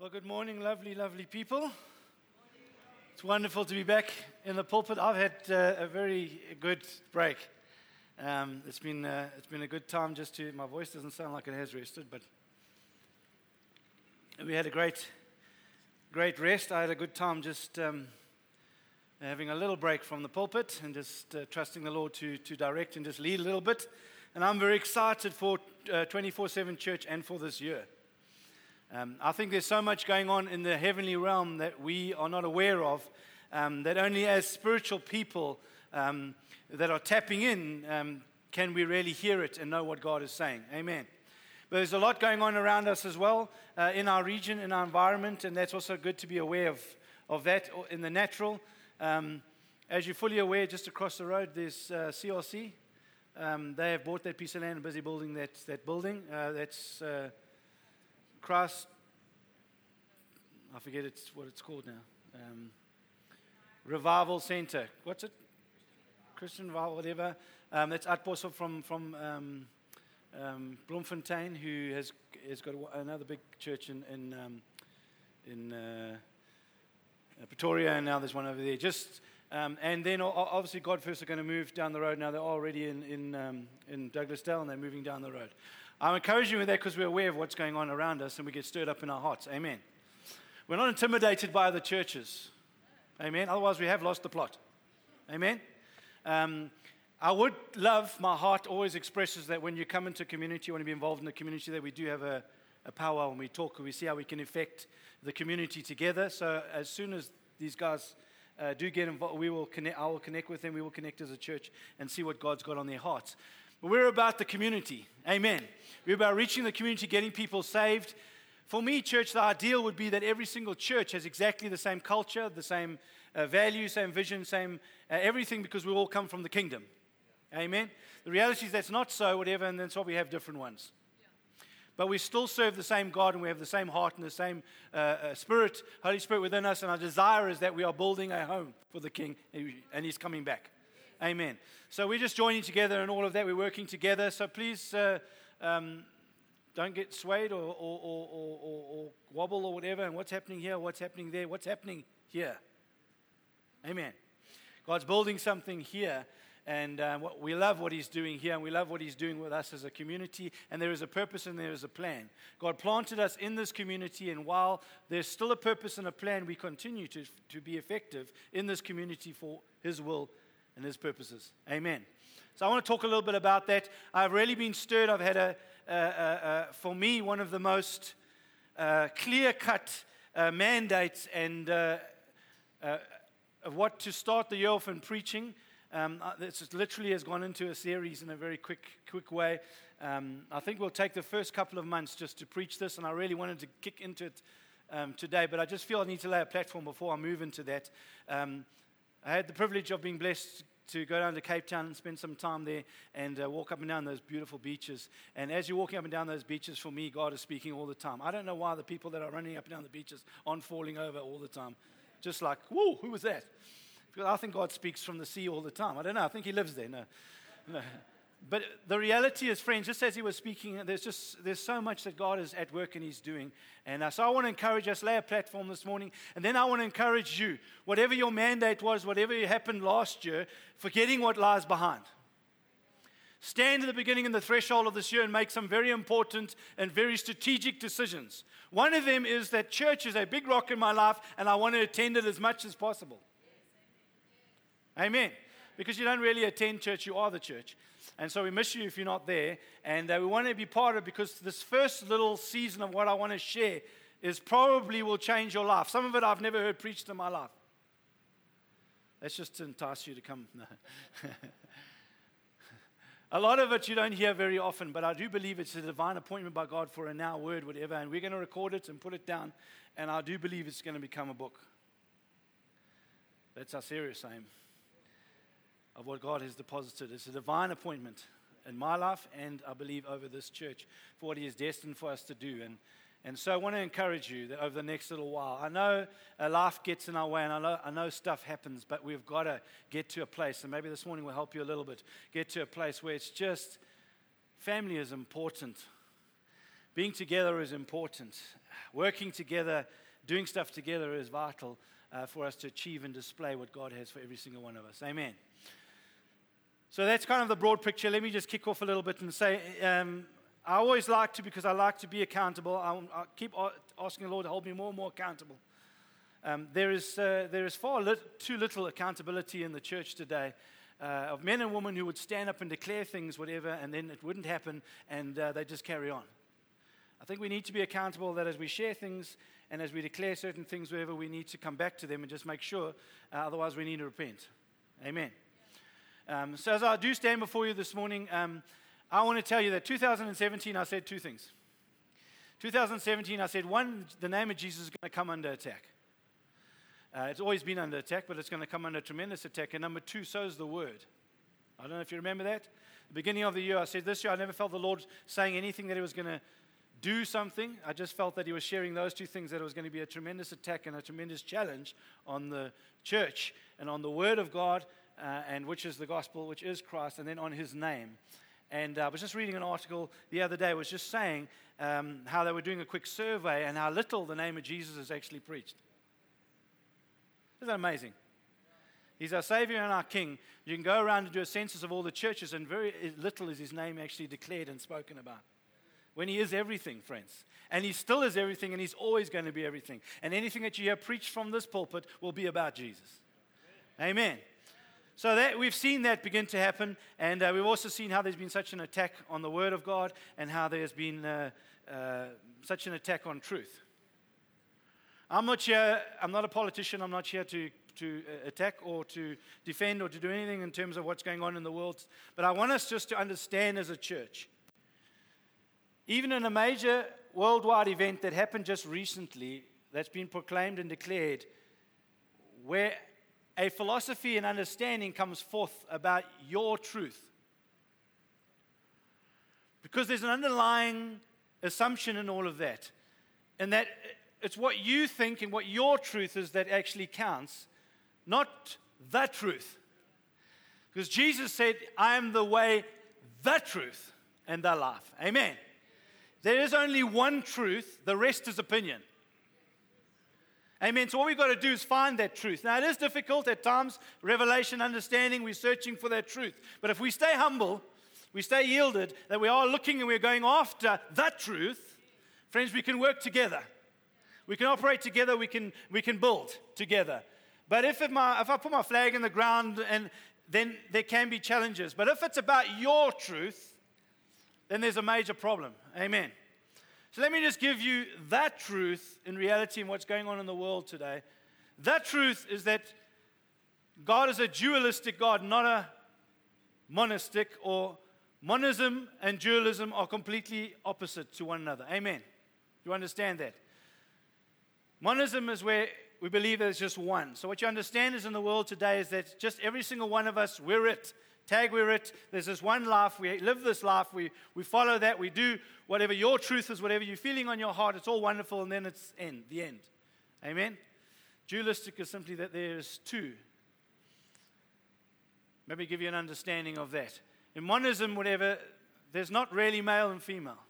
Well, good morning, lovely, lovely people. It's wonderful to be back in the pulpit. I've had uh, a very good break. Um, it's been uh, it's been a good time just to. My voice doesn't sound like it has rested, but we had a great, great rest. I had a good time just um, having a little break from the pulpit and just uh, trusting the Lord to to direct and just lead a little bit. And I'm very excited for 24/7 uh, church and for this year. Um, I think there's so much going on in the heavenly realm that we are not aware of, um, that only as spiritual people um, that are tapping in um, can we really hear it and know what God is saying. Amen. But there's a lot going on around us as well uh, in our region, in our environment, and that's also good to be aware of, of that in the natural. Um, as you're fully aware, just across the road, there's uh, CRC. Um, they have bought that piece of land and busy building that, that building. Uh, that's uh, Christ, I forget it's what it's called now. Um, Revival Center. What's it? Christian Revival, whatever. Um, that's At Boshoff from from um, um, Bloemfontein, who has has got another big church in in um, in uh, Pretoria, and now there's one over there. Just um, and then obviously God First are going to move down the road. Now they're already in in um, in Douglasdale, and they're moving down the road. I'm encouraging you with that because we're aware of what's going on around us and we get stirred up in our hearts. Amen. We're not intimidated by other churches. Amen. Otherwise, we have lost the plot. Amen. Um, I would love, my heart always expresses that when you come into a community, you want to be involved in the community, that we do have a, a power when we talk, and we see how we can affect the community together. So as soon as these guys uh, do get involved, we will connect, I will connect with them, we will connect as a church and see what God's got on their hearts. But we're about the community. Amen. We're about reaching the community, getting people saved. For me, church, the ideal would be that every single church has exactly the same culture, the same uh, values, same vision, same uh, everything because we all come from the kingdom. Amen. The reality is that's not so, whatever, and that's why we have different ones. But we still serve the same God and we have the same heart and the same uh, uh, Spirit, Holy Spirit within us. And our desire is that we are building a home for the King and He's coming back. Amen. So we're just joining together and all of that. We're working together. So please uh, um, don't get swayed or, or, or, or, wobble or whatever. And what's happening here? What's happening there? What's happening here? Amen. God's building something here. And uh, what, we love what he's doing here, and we love what he's doing with us as a community. And there is a purpose and there is a plan. God planted us in this community, and while there's still a purpose and a plan, we continue to, to be effective in this community for his will and his purposes. Amen. So I want to talk a little bit about that. I've really been stirred. I've had a, for me, one of the most uh, clear cut uh, mandates and uh, of what to start the year off in preaching. Um, this literally has gone into a series in a very quick, quick way. Um, I think we'll take the first couple of months just to preach this, and I really wanted to kick into it um, today, but I just feel I need to lay a platform before I move into that. Um, I had the privilege of being blessed to go down to Cape Town and spend some time there and uh, walk up and down those beautiful beaches. And as you're walking up and down those beaches, for me, God is speaking all the time. I don't know why the people that are running up and down the beaches aren't falling over all the time. Just like, whoa, who was that? Because I think God speaks from the sea all the time. I don't know. I think He lives there. No. no. But the reality is, friends, just as he was speaking, there's just there's so much that God is at work and He's doing. And so I want to encourage us, lay a platform this morning, and then I want to encourage you, whatever your mandate was, whatever happened last year, forgetting what lies behind. Stand at the beginning and the threshold of this year and make some very important and very strategic decisions. One of them is that church is a big rock in my life, and I want to attend it as much as possible. Amen. Because you don't really attend church, you are the church. And so we miss you if you're not there. And uh, we want to be part of it because this first little season of what I want to share is probably will change your life. Some of it I've never heard preached in my life. That's just to entice you to come. a lot of it you don't hear very often, but I do believe it's a divine appointment by God for a now word, whatever. And we're going to record it and put it down. And I do believe it's going to become a book. That's our serious aim of what God has deposited. It's a divine appointment in my life and I believe over this church for what He is destined for us to do. And, and so I want to encourage you that over the next little while, I know life gets in our way and I know, I know stuff happens, but we've got to get to a place, and maybe this morning will help you a little bit, get to a place where it's just family is important. Being together is important. working together, doing stuff together is vital uh, for us to achieve and display what God has for every single one of us. Amen. So that's kind of the broad picture. Let me just kick off a little bit and say um, I always like to, because I like to be accountable, I, I keep asking the Lord to hold me more and more accountable. Um, there, is, uh, there is far lit- too little accountability in the church today. Uh, of men and women who would stand up and declare things, whatever, and then it wouldn't happen, and uh, they just carry on. I think we need to be accountable that as we share things and as we declare certain things, wherever we need to come back to them and just make sure, uh, otherwise, we need to repent. Amen. Um, so, as I do stand before you this morning, um, I want to tell you that 2017, I said two things. 2017, I said, one, the name of Jesus is going to come under attack. Uh, it's always been under attack, but it's going to come under tremendous attack. And number two, so is the word. I don't know if you remember that. The beginning of the year, I said this year I never felt the Lord saying anything that He was going to do something. I just felt that He was sharing those two things that it was going to be a tremendous attack and a tremendous challenge on the church and on the Word of God, uh, and which is the gospel, which is Christ, and then on His name. And uh, I was just reading an article the other day, was just saying um, how they were doing a quick survey and how little the name of Jesus is actually preached. Isn't that amazing? He's our Savior and our King. You can go around and do a census of all the churches, and very little is his name actually declared and spoken about. When he is everything, friends. And he still is everything, and he's always going to be everything. And anything that you hear preached from this pulpit will be about Jesus. Amen. So that we've seen that begin to happen, and uh, we've also seen how there's been such an attack on the Word of God, and how there's been uh, uh, such an attack on truth. I'm not here, I'm not a politician, I'm not here to, to uh, attack or to defend or to do anything in terms of what's going on in the world, but I want us just to understand as a church. Even in a major worldwide event that happened just recently, that's been proclaimed and declared, where a philosophy and understanding comes forth about your truth. Because there's an underlying assumption in all of that, and that it's what you think and what your truth is that actually counts, not the truth. Because Jesus said, I am the way, the truth, and the life. Amen. There is only one truth, the rest is opinion. Amen. So, what we've got to do is find that truth. Now, it is difficult at times, revelation, understanding, we're searching for that truth. But if we stay humble, we stay yielded, that we are looking and we're going after that truth, friends, we can work together. We can operate together, we can, we can build together. But if, my, if I put my flag in the ground, and then there can be challenges. But if it's about your truth, then there's a major problem. Amen. So let me just give you that truth in reality and what's going on in the world today. That truth is that God is a dualistic God, not a monistic, or monism and dualism are completely opposite to one another. Amen. You understand that? Monism is where we believe there's just one. So, what you understand is in the world today is that just every single one of us, we're it. Tag, we're it. There's this one life. We live this life. We, we follow that. We do whatever your truth is, whatever you're feeling on your heart. It's all wonderful, and then it's end, the end. Amen? Dualistic is simply that there's two. Maybe give you an understanding of that. In monism, whatever, there's not really male and female.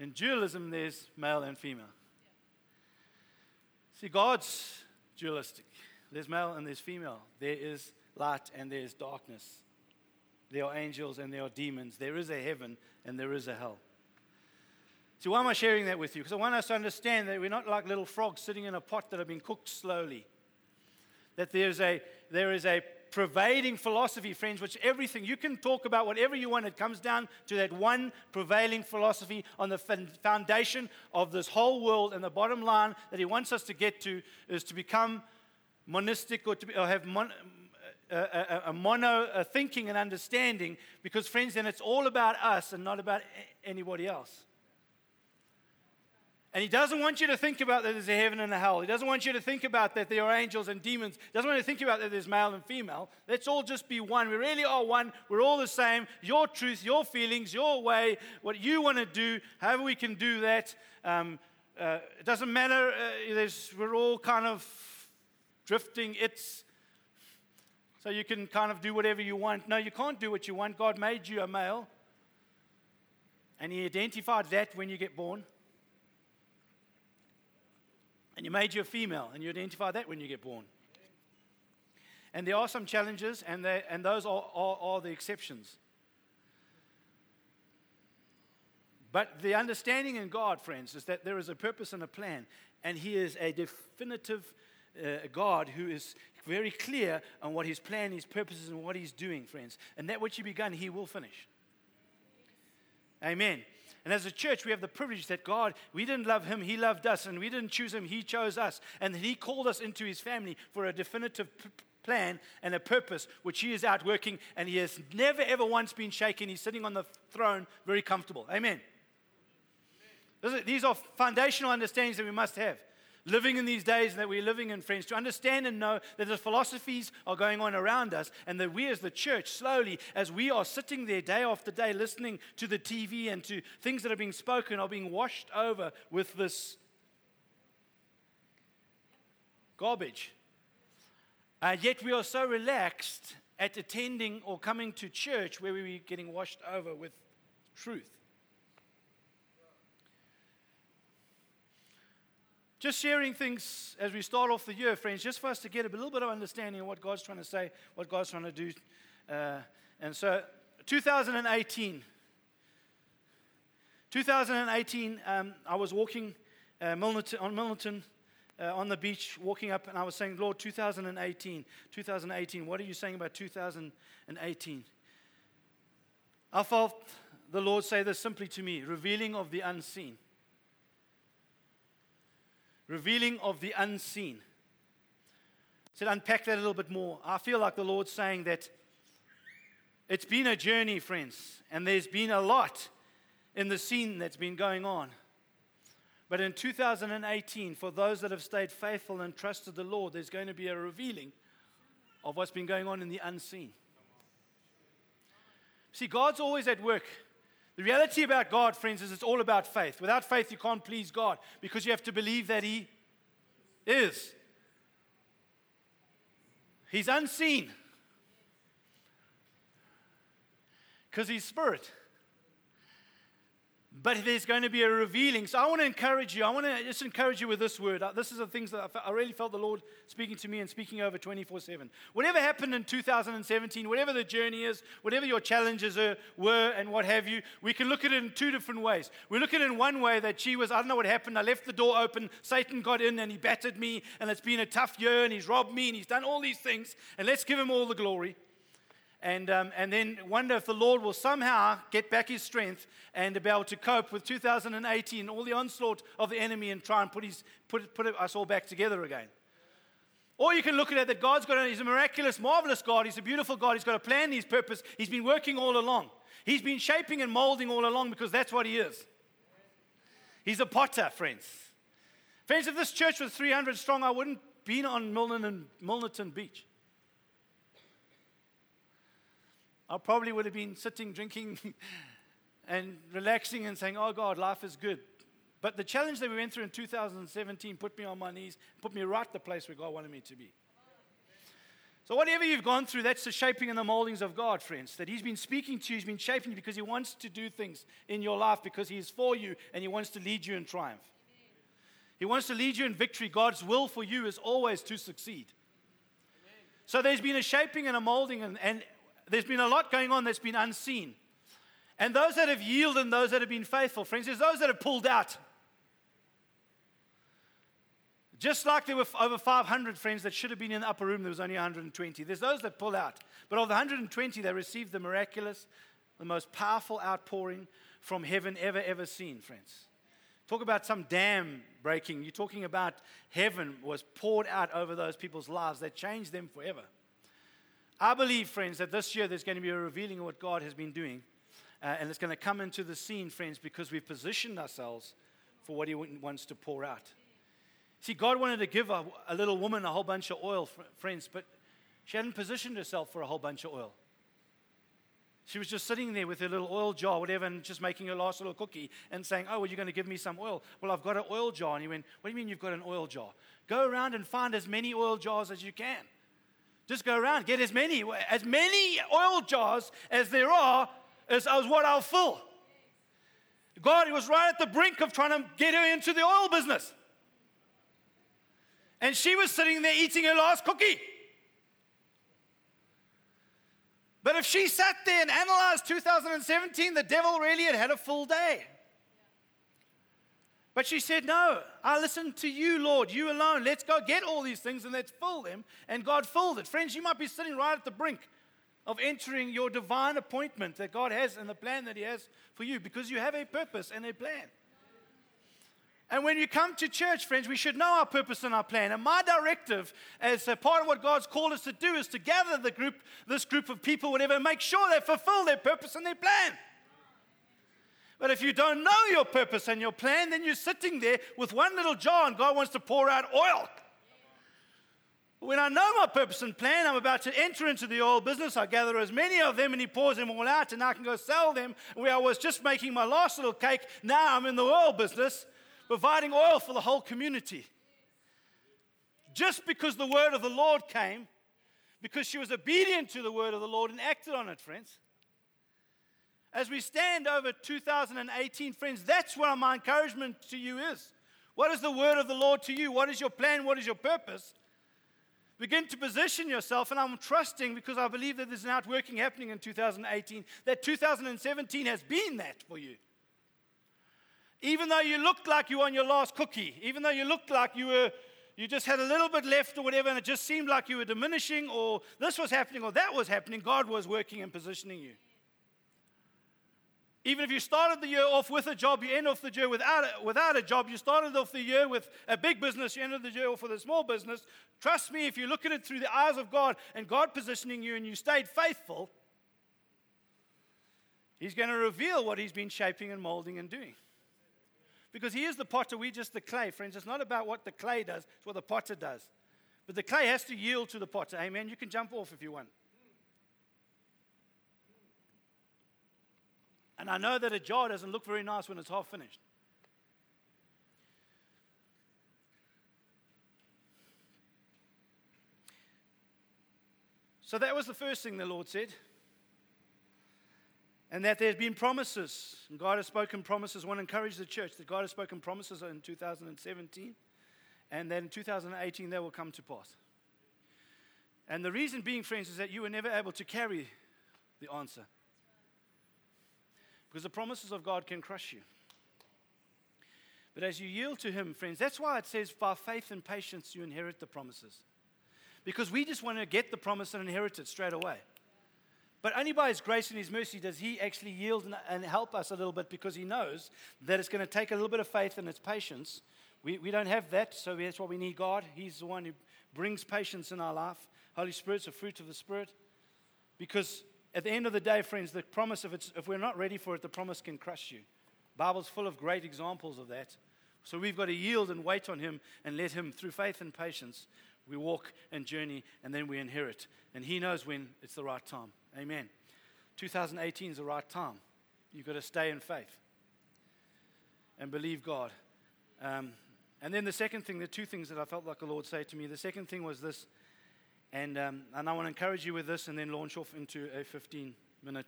In dualism, there's male and female. See, God's dualistic. There's male and there's female. There is light and there's darkness. There are angels and there are demons. There is a heaven and there is a hell. See, why am I sharing that with you? Because I want us to understand that we're not like little frogs sitting in a pot that have been cooked slowly. That there's a, there is a pervading philosophy, friends, which everything, you can talk about whatever you want. It comes down to that one prevailing philosophy on the foundation of this whole world. And the bottom line that he wants us to get to is to become monistic or to be, or have mon, a, a, a, mono a thinking and understanding because, friends, then it's all about us and not about anybody else. And he doesn't want you to think about that there's a heaven and a hell. He doesn't want you to think about that there are angels and demons. He doesn't want you to think about that there's male and female. Let's all just be one. We really are one. We're all the same. Your truth, your feelings, your way, what you want to do, however we can do that. Um, uh, it doesn't matter. Uh, we're all kind of drifting. It's so you can kind of do whatever you want. No, you can't do what you want. God made you a male. And He identified that when you get born. And He made you a female, and you identify that when you get born. And there are some challenges, and, they, and those are, are, are the exceptions. But the understanding in God, friends, is that there is a purpose and a plan, and He is a definitive uh, God who is very clear on what His plan, His purposes, and what He's doing, friends. And that which He begun, He will finish. Amen. And as a church, we have the privilege that God, we didn't love Him, He loved us, and we didn't choose Him, He chose us, and He called us into His family for a definitive p- plan and a purpose which He is out working, and He has never ever once been shaken. He's sitting on the throne very comfortable. Amen. These are foundational understandings that we must have. Living in these days that we're living in, friends, to understand and know that the philosophies are going on around us, and that we as the church, slowly, as we are sitting there day after day listening to the TV and to things that are being spoken, are being washed over with this garbage. Uh, yet we are so relaxed at attending or coming to church where we're getting washed over with truth. Just sharing things as we start off the year, friends, just for us to get a little bit of understanding of what God's trying to say, what God's trying to do. Uh, and so, 2018. 2018, um, I was walking uh, Milnerton, on Milnerton uh, on the beach, walking up, and I was saying, Lord, 2018, 2018, what are you saying about 2018? I felt the Lord say this simply to me revealing of the unseen revealing of the unseen. Said, unpack that a little bit more. I feel like the Lord's saying that it's been a journey, friends, and there's been a lot in the scene that's been going on. But in 2018, for those that have stayed faithful and trusted the Lord, there's going to be a revealing of what's been going on in the unseen. See, God's always at work. The reality about God, friends, is it's all about faith. Without faith, you can't please God because you have to believe that He is. He's unseen because He's spirit but there's going to be a revealing. So I want to encourage you. I want to just encourage you with this word. Uh, this is the things that I really felt the Lord speaking to me and speaking over 24 7. Whatever happened in 2017, whatever the journey is, whatever your challenges are, were, and what have you, we can look at it in two different ways. We look at it in one way that she was, I don't know what happened. I left the door open. Satan got in and he battered me, and it's been a tough year, and he's robbed me, and he's done all these things. And let's give him all the glory and, um, and then wonder if the Lord will somehow get back his strength and be able to cope with 2018, all the onslaught of the enemy, and try and put, his, put, put us all back together again. Or you can look at it that God's got a, he's a miraculous, marvelous God. He's a beautiful God. He's got a plan, his purpose. He's been working all along. He's been shaping and molding all along because that's what he is. He's a potter, friends. Friends, if this church was 300 strong, I wouldn't be on Milnerton Beach. I probably would have been sitting, drinking, and relaxing and saying, Oh God, life is good. But the challenge that we went through in 2017 put me on my knees, put me right the place where God wanted me to be. So, whatever you've gone through, that's the shaping and the moldings of God, friends. That He's been speaking to you, He's been shaping you because He wants to do things in your life because He is for you and He wants to lead you in triumph. He wants to lead you in victory. God's will for you is always to succeed. So, there's been a shaping and a molding, and, and there's been a lot going on that's been unseen. And those that have yielded and those that have been faithful, friends, there's those that have pulled out. Just like there were over 500 friends that should have been in the upper room, there was only 120. There's those that pull out. But of the 120, they received the miraculous, the most powerful outpouring from heaven ever, ever seen, friends. Talk about some dam breaking. You're talking about heaven was poured out over those people's lives that changed them forever. I believe, friends, that this year there's going to be a revealing of what God has been doing. Uh, and it's going to come into the scene, friends, because we've positioned ourselves for what He wants to pour out. See, God wanted to give a, a little woman a whole bunch of oil, friends, but she hadn't positioned herself for a whole bunch of oil. She was just sitting there with her little oil jar, whatever, and just making her last little cookie and saying, Oh, well, you're going to give me some oil. Well, I've got an oil jar. And he went, What do you mean you've got an oil jar? Go around and find as many oil jars as you can. Just go around, get as many, as many oil jars as there are as, as what I'll fill. God he was right at the brink of trying to get her into the oil business. And she was sitting there eating her last cookie. But if she sat there and analyzed 2017, the devil really had had a full day. But she said, No, I listen to you, Lord, you alone. Let's go get all these things and let's fill them. And God filled it. Friends, you might be sitting right at the brink of entering your divine appointment that God has and the plan that He has for you because you have a purpose and a plan. And when you come to church, friends, we should know our purpose and our plan. And my directive, as a part of what God's called us to do, is to gather the group, this group of people, whatever, and make sure they fulfill their purpose and their plan. But if you don't know your purpose and your plan, then you're sitting there with one little jar and God wants to pour out oil. When I know my purpose and plan, I'm about to enter into the oil business. I gather as many of them and he pours them all out, and I can go sell them. Where I was just making my last little cake, now I'm in the oil business, providing oil for the whole community. Just because the word of the Lord came, because she was obedient to the word of the Lord and acted on it, friends. As we stand over 2018, friends, that's what my encouragement to you is. What is the word of the Lord to you? What is your plan? What is your purpose? Begin to position yourself, and I'm trusting because I believe that there's an outworking happening in 2018, that 2017 has been that for you. Even though you looked like you were on your last cookie, even though you looked like you were you just had a little bit left or whatever, and it just seemed like you were diminishing, or this was happening, or that was happening, God was working and positioning you. Even if you started the year off with a job, you end off the year without a, without a job. You started off the year with a big business, you ended the year off with a small business. Trust me, if you look at it through the eyes of God and God positioning you and you stayed faithful, He's going to reveal what He's been shaping and molding and doing. Because He is the potter, we just the clay, friends. It's not about what the clay does, it's what the potter does. But the clay has to yield to the potter. Amen. You can jump off if you want. And I know that a jar doesn't look very nice when it's half finished. So that was the first thing the Lord said. And that there's been promises. And God has spoken promises. I want to encourage the church that God has spoken promises in 2017. And that in 2018 they will come to pass. And the reason being, friends, is that you were never able to carry the answer. Because the promises of God can crush you. But as you yield to Him, friends, that's why it says, by faith and patience, you inherit the promises. Because we just want to get the promise and inherit it straight away. But only by His grace and His mercy does He actually yield and, help us a little bit because He knows that it's going to take a little bit of faith and it's patience. We, we don't have that, so that's why we need God. He's the one who brings patience in our life. Holy Spirit's a fruit of the Spirit. Because at the end of the day, friends, the promise, if, it's, if we're not ready for it, the promise can crush you. Bible's full of great examples of that. So we've got to yield and wait on Him and let Him, through faith and patience, we walk and journey and then we inherit. And He knows when it's the right time. Amen. 2018 is the right time. You've got to stay in faith and believe God. Um, and then the second thing, the two things that I felt like the Lord say to me, the second thing was this and, um, and I want to encourage you with this and then launch off into a 15 minute,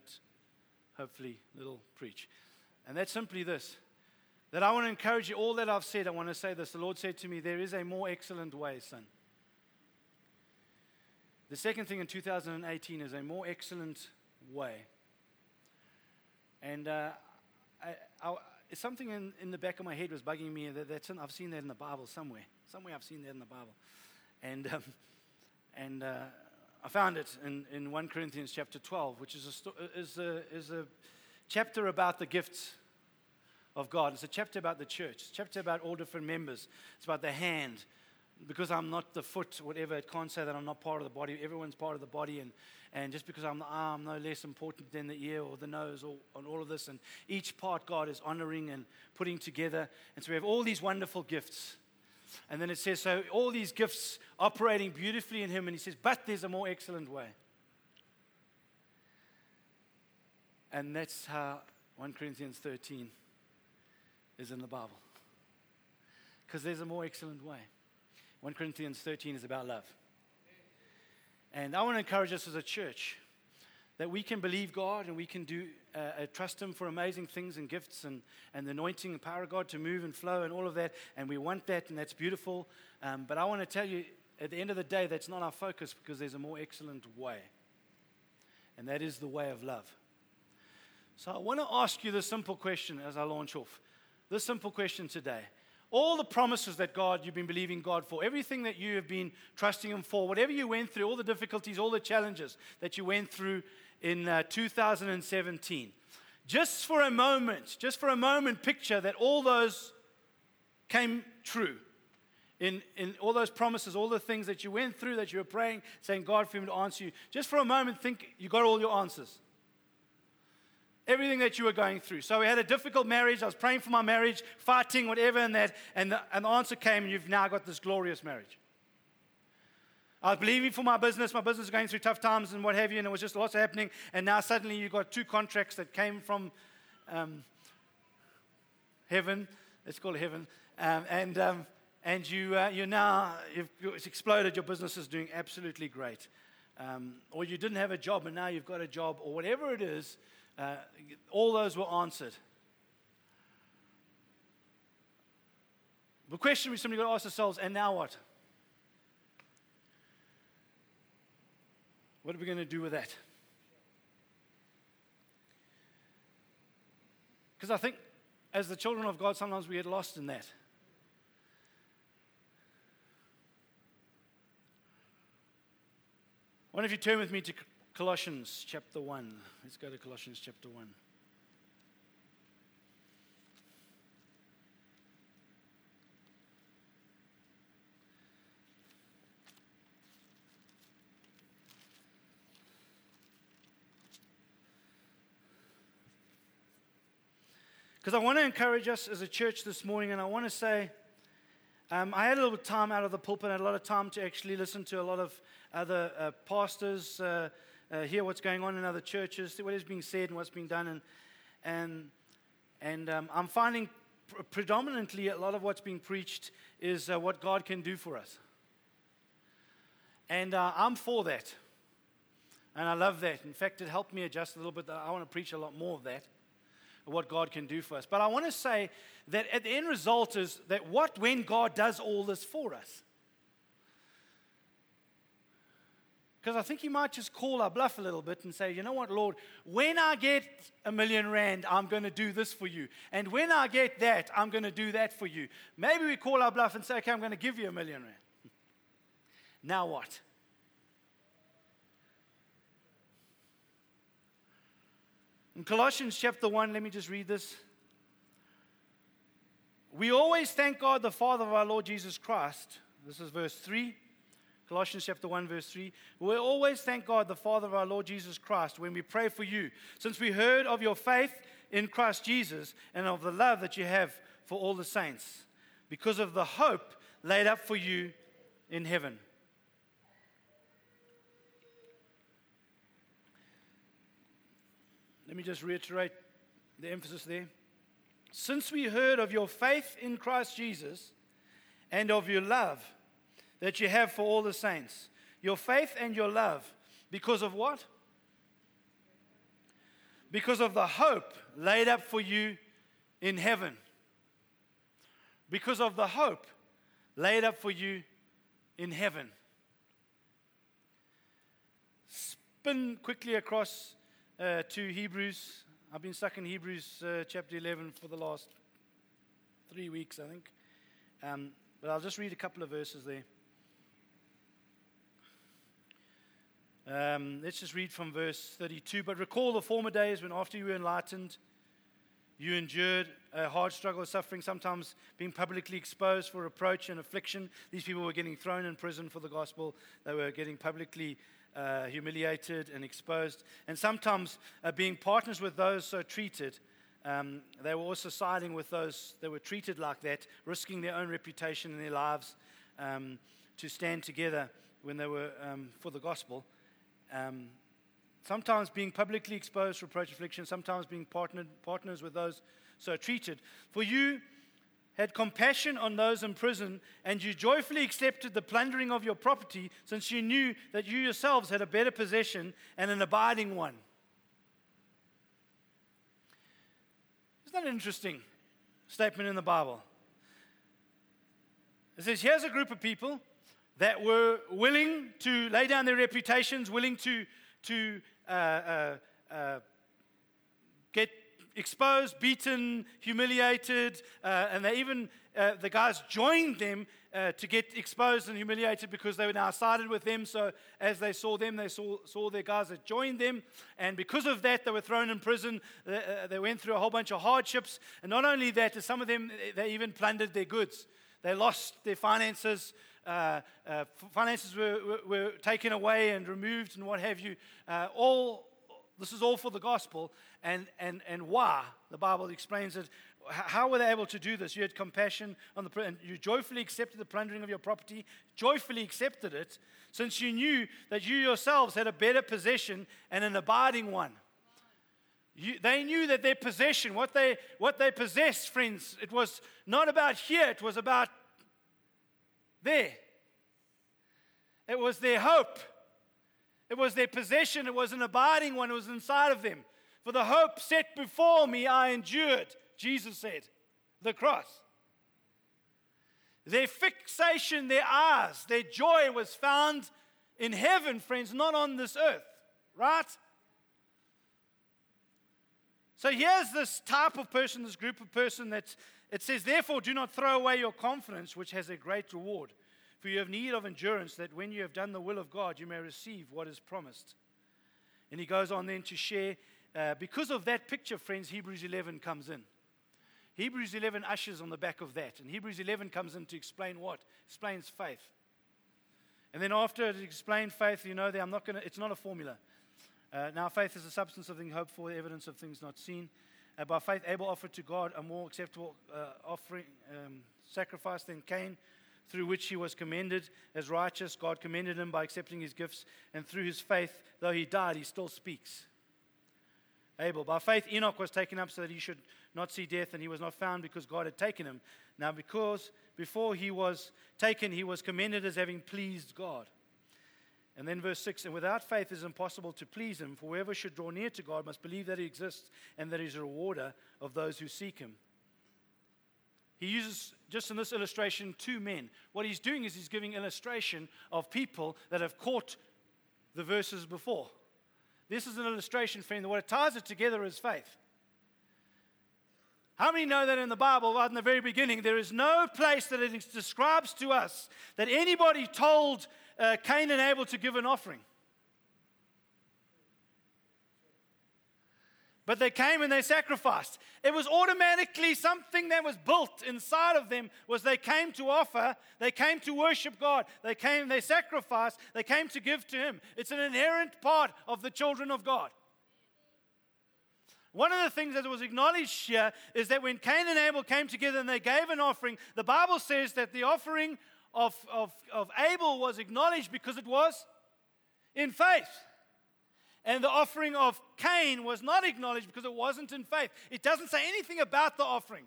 hopefully, little preach. And that's simply this that I want to encourage you, all that I've said, I want to say this. The Lord said to me, There is a more excellent way, son. The second thing in 2018 is a more excellent way. And uh, I, I, something in, in the back of my head was bugging me. That, that's I've seen that in the Bible somewhere. Somewhere I've seen that in the Bible. And um, and uh, I found it in, in 1 Corinthians chapter 12, which is a, is, a, is a chapter about the gifts of God. It's a chapter about the church, it's a chapter about all different members. It's about the hand. Because I'm not the foot, whatever, it can't say that I'm not part of the body. Everyone's part of the body. And, and just because I'm the arm, no less important than the ear or the nose or, or all of this. And each part God is honoring and putting together. And so we have all these wonderful gifts. And then it says, so all these gifts operating beautifully in him. And he says, but there's a more excellent way. And that's how 1 Corinthians 13 is in the Bible. Because there's a more excellent way. 1 Corinthians 13 is about love. And I want to encourage us as a church that we can believe God and we can do, uh, uh, trust Him for amazing things and gifts and, and the anointing and power of God to move and flow and all of that. And we want that, and that's beautiful. Um, but I want to tell you, at the end of the day, that's not our focus because there's a more excellent way. And that is the way of love. So I want to ask you this simple question as I launch off. This simple question today. All the promises that God, you've been believing God for, everything that you have been trusting Him for, whatever you went through, all the difficulties, all the challenges that you went through in uh, 2017. Just for a moment, just for a moment, picture that all those came true. In, in all those promises, all the things that you went through, that you were praying, saying, God, for Him to answer you. Just for a moment, think you got all your answers everything that you were going through. So we had a difficult marriage. I was praying for my marriage, fighting, whatever, and that. And the, and the answer came, and you've now got this glorious marriage. I was believing for my business. My business was going through tough times and what have you, and it was just lots happening. And now suddenly you've got two contracts that came from um, heaven. It's called heaven. Um, and um, and you, uh, you now, it's exploded. Your business is doing absolutely great. Um, or you didn't have a job and now you've got a job, or whatever it is uh, all those were answered. The question we simply got to ask ourselves, and now what? What are we going to do with that? Because I think as the children of God, sometimes we get lost in that. Why don't you turn with me to Colossians chapter 1. Let's go to Colossians chapter 1. Because I want to encourage us as a church this morning, and I want to say, um, I had a little time out of the pulpit, I had a lot of time to actually listen to a lot of other uh, pastors, uh, uh, hear what's going on in other churches, what is being said and what's being done. And, and, and um, I'm finding pr- predominantly a lot of what's being preached is uh, what God can do for us. And uh, I'm for that. And I love that. In fact, it helped me adjust a little bit. I want to preach a lot more of that, what God can do for us. But I want to say that at the end result is that what when God does all this for us? Because I think you might just call our bluff a little bit and say, you know what, Lord, when I get a million rand, I'm going to do this for you. And when I get that, I'm going to do that for you. Maybe we call our bluff and say, okay, I'm going to give you a million rand. now what? In Colossians chapter 1, let me just read this. We always thank God, the Father of our Lord Jesus Christ. This is verse 3 Colossians chapter 1, verse 3. We always thank God, the Father of our Lord Jesus Christ, when we pray for you, since we heard of your faith in Christ Jesus and of the love that you have for all the saints, because of the hope laid up for you in heaven. Let me just reiterate the emphasis there. Since we heard of your faith in Christ Jesus and of your love, that you have for all the saints. Your faith and your love. Because of what? Because of the hope laid up for you in heaven. Because of the hope laid up for you in heaven. Spin quickly across uh, to Hebrews. I've been stuck in Hebrews uh, chapter 11 for the last three weeks, I think. Um, but I'll just read a couple of verses there. Um, let's just read from verse 32. But recall the former days when, after you were enlightened, you endured a hard struggle of suffering, sometimes being publicly exposed for reproach and affliction. These people were getting thrown in prison for the gospel, they were getting publicly uh, humiliated and exposed, and sometimes uh, being partners with those so treated. Um, they were also siding with those that were treated like that, risking their own reputation and their lives um, to stand together when they were um, for the gospel. Um, sometimes being publicly exposed for reproach affliction, sometimes being partnered, partners with those so treated. For you had compassion on those in prison, and you joyfully accepted the plundering of your property, since you knew that you yourselves had a better possession and an abiding one. Isn't that an interesting statement in the Bible? It says, Here's a group of people that were willing to lay down their reputations, willing to, to uh, uh, uh, exposed, beaten, humiliated, uh, and they even, uh, the guys joined them uh, to get exposed and humiliated because they were now sided with them. So as they saw them, they saw, saw their guys that joined them. And because of that, they were thrown in prison. They, they went through a whole bunch of hardships. And not only that, some of them, they even plundered their goods. They lost their finances. Uh, uh, finances were, were, were, taken away and removed and what have you. Uh, all this is all for the gospel. And, and, and why? The Bible explains it. How were they able to do this? You had compassion on the and you joyfully accepted the plundering of your property, joyfully accepted it, since you knew that you yourselves had a better possession and an abiding one. You, they knew that their possession, what they, what they possessed, friends, it was not about here, it was about there. It was their hope. It was their possession. It was an abiding one. It was inside of them. For the hope set before me, I endured, Jesus said, the cross. Their fixation, their eyes, their joy was found in heaven, friends, not on this earth, right? So here's this type of person, this group of person that it says, Therefore, do not throw away your confidence, which has a great reward. For you have need of endurance, that when you have done the will of God, you may receive what is promised. And he goes on then to share, uh, because of that picture, friends, Hebrews 11 comes in. Hebrews 11 ushers on the back of that. And Hebrews 11 comes in to explain what? Explains faith. And then after it explains faith, you know that I'm not going to, it's not a formula. Uh, now, faith is the substance of things hoped for, the evidence of things not seen. Uh, by faith, Abel offered to God a more acceptable uh, offering, um, sacrifice than Cain, through which he was commended as righteous. God commended him by accepting his gifts, and through his faith, though he died, he still speaks. Abel. By faith, Enoch was taken up so that he should not see death, and he was not found because God had taken him. Now, because before he was taken, he was commended as having pleased God. And then verse 6 And without faith it is impossible to please him, for whoever should draw near to God must believe that he exists and that he is a rewarder of those who seek him. He uses, just in this illustration, two men. What he's doing is he's giving illustration of people that have caught the verses before. This is an illustration, friend. What it ties it together is faith. How many know that in the Bible, right in the very beginning, there is no place that it describes to us that anybody told uh, Cain and Abel to give an offering? But they came and they sacrificed. It was automatically something that was built inside of them was they came to offer, they came to worship God. They came, they sacrificed, they came to give to him. It's an inherent part of the children of God. One of the things that was acknowledged here is that when Cain and Abel came together and they gave an offering, the Bible says that the offering of, of, of Abel was acknowledged because it was in faith. And the offering of Cain was not acknowledged because it wasn't in faith. It doesn't say anything about the offering.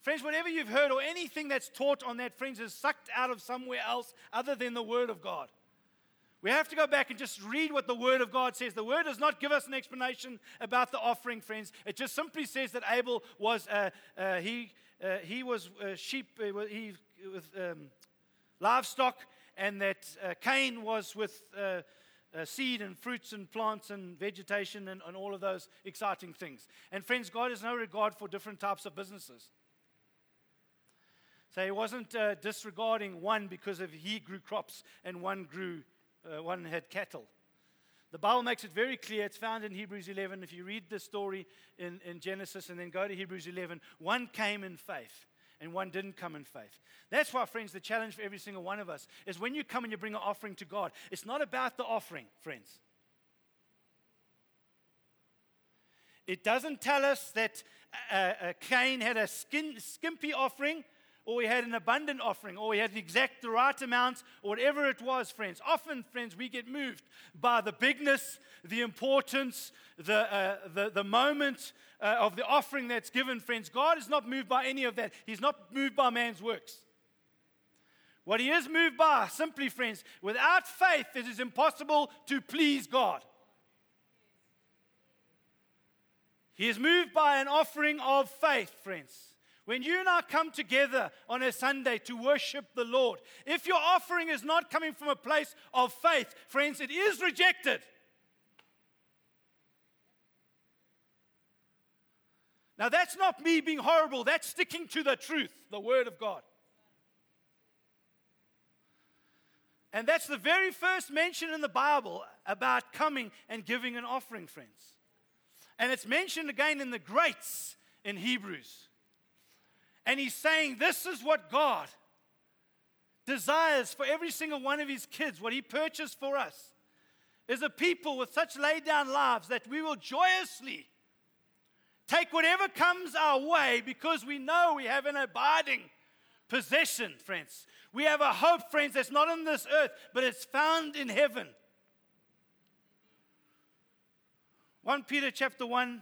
Friends, whatever you've heard or anything that's taught on that, friends, is sucked out of somewhere else other than the Word of God. We have to go back and just read what the Word of God says. The Word does not give us an explanation about the offering, friends. It just simply says that Abel was, uh, uh, he, uh, he was uh, sheep, uh, he, with um, livestock, and that uh, Cain was with uh, seed and fruits and plants and vegetation and, and all of those exciting things. And friends, God has no regard for different types of businesses. So he wasn't uh, disregarding one because of he grew crops and one grew, uh, one had cattle. The Bible makes it very clear. It's found in Hebrews 11. If you read the story in, in Genesis and then go to Hebrews 11, one came in faith and one didn't come in faith. That's why, friends, the challenge for every single one of us is when you come and you bring an offering to God, it's not about the offering, friends. It doesn't tell us that uh, uh, Cain had a skin, skimpy offering or we had an abundant offering, or we had the exact the right amount, or whatever it was, friends. Often, friends, we get moved by the bigness, the importance, the, uh, the, the moment uh, of the offering that's given, friends. God is not moved by any of that. He's not moved by man's works. What he is moved by, simply, friends, without faith, it is impossible to please God. He is moved by an offering of faith, friends. When you and I come together on a Sunday to worship the Lord, if your offering is not coming from a place of faith, friends, it is rejected. Now, that's not me being horrible, that's sticking to the truth, the Word of God. And that's the very first mention in the Bible about coming and giving an offering, friends. And it's mentioned again in the greats in Hebrews. And he's saying, This is what God desires for every single one of his kids, what he purchased for us, is a people with such laid down lives that we will joyously take whatever comes our way because we know we have an abiding possession, friends. We have a hope, friends, that's not on this earth, but it's found in heaven. 1 Peter chapter 1.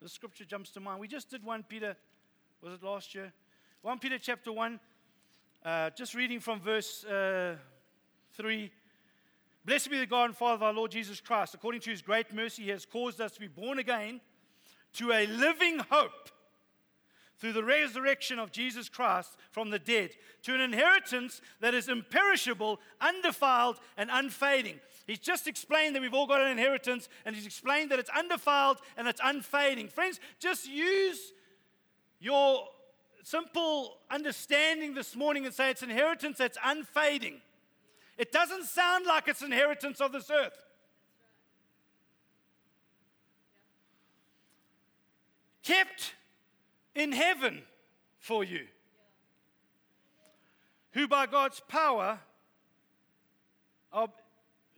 The scripture jumps to mind. We just did 1 Peter, was it last year? 1 Peter chapter 1, uh, just reading from verse uh, 3. Blessed be the God and Father of our Lord Jesus Christ. According to his great mercy, he has caused us to be born again to a living hope through the resurrection of Jesus Christ from the dead, to an inheritance that is imperishable, undefiled, and unfading. He's just explained that we've all got an inheritance, and he's explained that it's undefiled and it's unfading. Friends, just use your simple understanding this morning and say it's inheritance that's unfading. It doesn't sound like it's inheritance of this earth. Kept in heaven for you. Who by God's power are,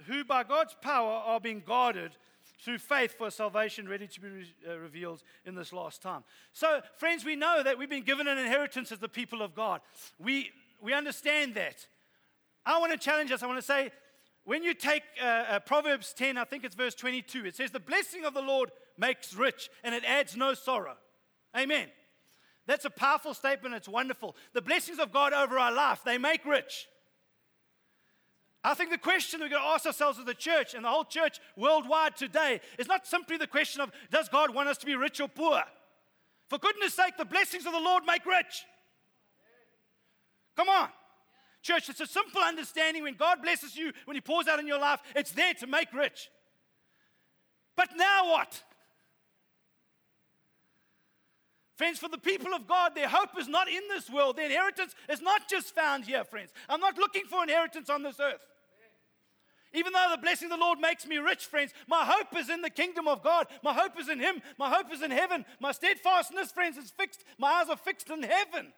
who by God's power are being guarded through faith for salvation ready to be re- uh, revealed in this last time. So, friends, we know that we've been given an inheritance as the people of God. We, we understand that. I want to challenge us. I want to say, when you take uh, uh, Proverbs 10, I think it's verse 22, it says, The blessing of the Lord makes rich and it adds no sorrow. Amen. That's a powerful statement. It's wonderful. The blessings of God over our life, they make rich. I think the question we've got to ask ourselves as the church and the whole church worldwide today is not simply the question of does God want us to be rich or poor? For goodness sake, the blessings of the Lord make rich. Come on. Church, it's a simple understanding when God blesses you, when He pours out in your life, it's there to make rich. But now what? Friends, for the people of God, their hope is not in this world. Their inheritance is not just found here, friends. I'm not looking for inheritance on this earth. Even though the blessing of the Lord makes me rich, friends, my hope is in the kingdom of God. My hope is in Him. My hope is in heaven. My steadfastness, friends, is fixed. My eyes are fixed in heaven.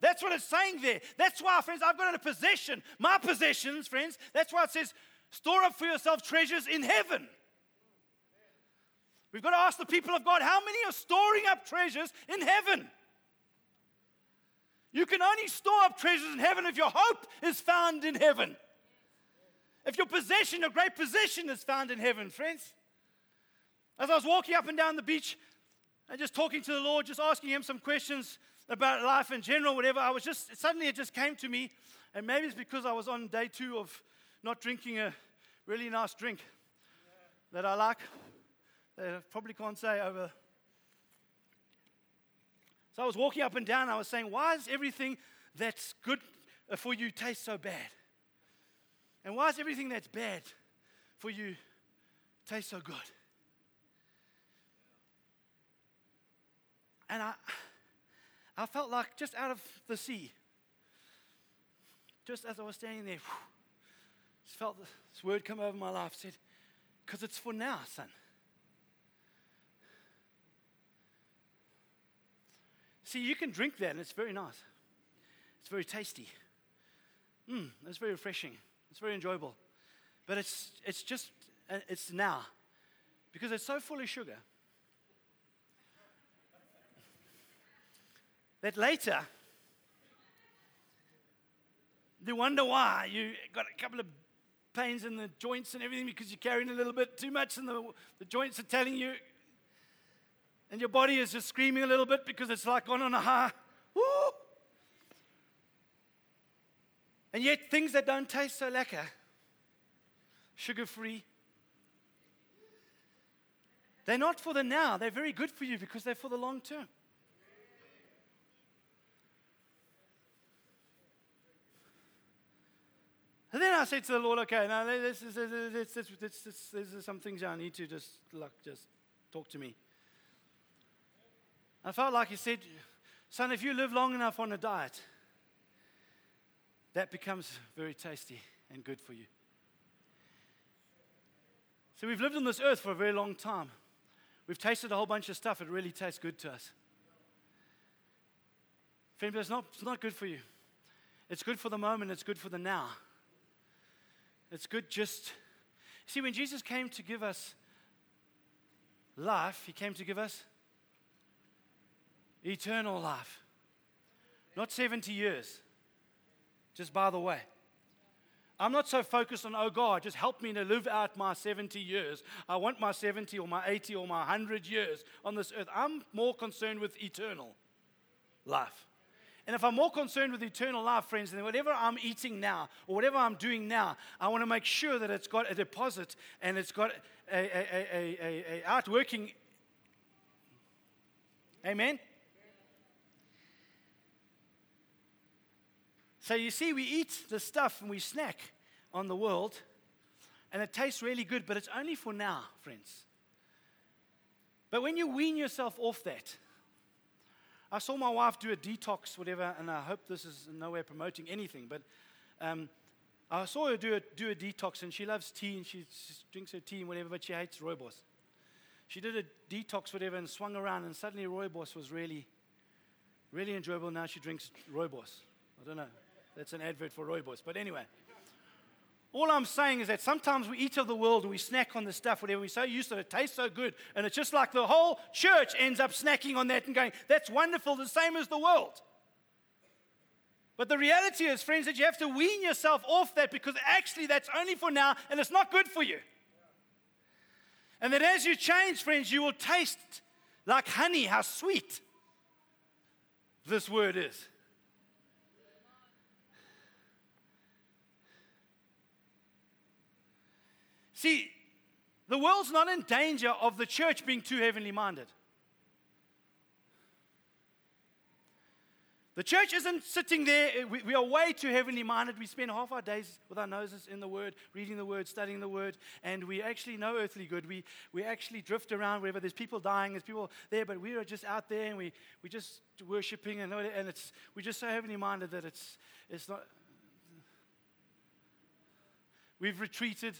That's what it's saying there. That's why, friends, I've got a possession. My possessions, friends, that's why it says, store up for yourself treasures in heaven. We've got to ask the people of God, how many are storing up treasures in heaven? You can only store up treasures in heaven if your hope is found in heaven. If your possession, your great possession, is found in heaven, friends. As I was walking up and down the beach and just talking to the Lord, just asking Him some questions, about life in general, whatever, I was just, suddenly it just came to me. And maybe it's because I was on day two of not drinking a really nice drink that I like, that I probably can't say over. So I was walking up and down, I was saying, why is everything that's good uh, for you taste so bad? And why is everything that's bad for you taste so good? And I, I felt like just out of the sea. Just as I was standing there, whew, just felt this word come over my life. Said, "Because it's for now, son." See, you can drink that, and it's very nice. It's very tasty. Mm, it's very refreshing. It's very enjoyable. But it's, it's just, uh, it's now. Because it's so full of sugar. That later you wonder why you got a couple of pains in the joints and everything because you're carrying a little bit too much and the, the joints are telling you and your body is just screaming a little bit because it's like on a high Woo! and yet things that don't taste so lekker sugar free They're not for the now, they're very good for you because they're for the long term. And then I said to the Lord, okay, now this is, this, this, this, this, is some things I need to just, like, just talk to me. I felt like he said, son, if you live long enough on a diet, that becomes very tasty and good for you. So we've lived on this earth for a very long time. We've tasted a whole bunch of stuff. It really tastes good to us. Friend, it's not, it's not good for you. It's good for the moment, it's good for the now. It's good just. See, when Jesus came to give us life, he came to give us eternal life. Not 70 years, just by the way. I'm not so focused on, oh God, just help me to live out my 70 years. I want my 70 or my 80 or my 100 years on this earth. I'm more concerned with eternal life. And if I'm more concerned with eternal life, friends, then whatever I'm eating now or whatever I'm doing now, I want to make sure that it's got a deposit and it's got a, a, a, a, outworking. Amen? So you see, we eat the stuff and we snack on the world, and it tastes really good, but it's only for now, friends. But when you wean yourself off that, I saw my wife do a detox, whatever, and I hope this is nowhere promoting anything, but um, I saw her do a, do a detox, and she loves tea, and she drinks her tea and whatever, but she hates rooibos. She did a detox, whatever, and swung around, and suddenly rooibos was really, really enjoyable. Now she drinks rooibos. I don't know. That's an advert for Rooibos. But anyway, all I'm saying is that sometimes we eat of the world and we snack on the stuff, whatever. We're so used to it, it tastes so good. And it's just like the whole church ends up snacking on that and going, that's wonderful, the same as the world. But the reality is, friends, that you have to wean yourself off that because actually that's only for now and it's not good for you. And that as you change, friends, you will taste like honey how sweet this word is. See, the world's not in danger of the church being too heavenly minded. The church isn't sitting there. Eh, we, we, are way too heavenly minded. We spend half our days with our noses in the Word, reading the Word, studying the Word, and we actually know earthly good. We, we actually drift around wherever there's people dying, there's people there, but we are just out there and we, we just worshiping, and, and it's, we're just so heavenly minded that it's, it's not. We've retreated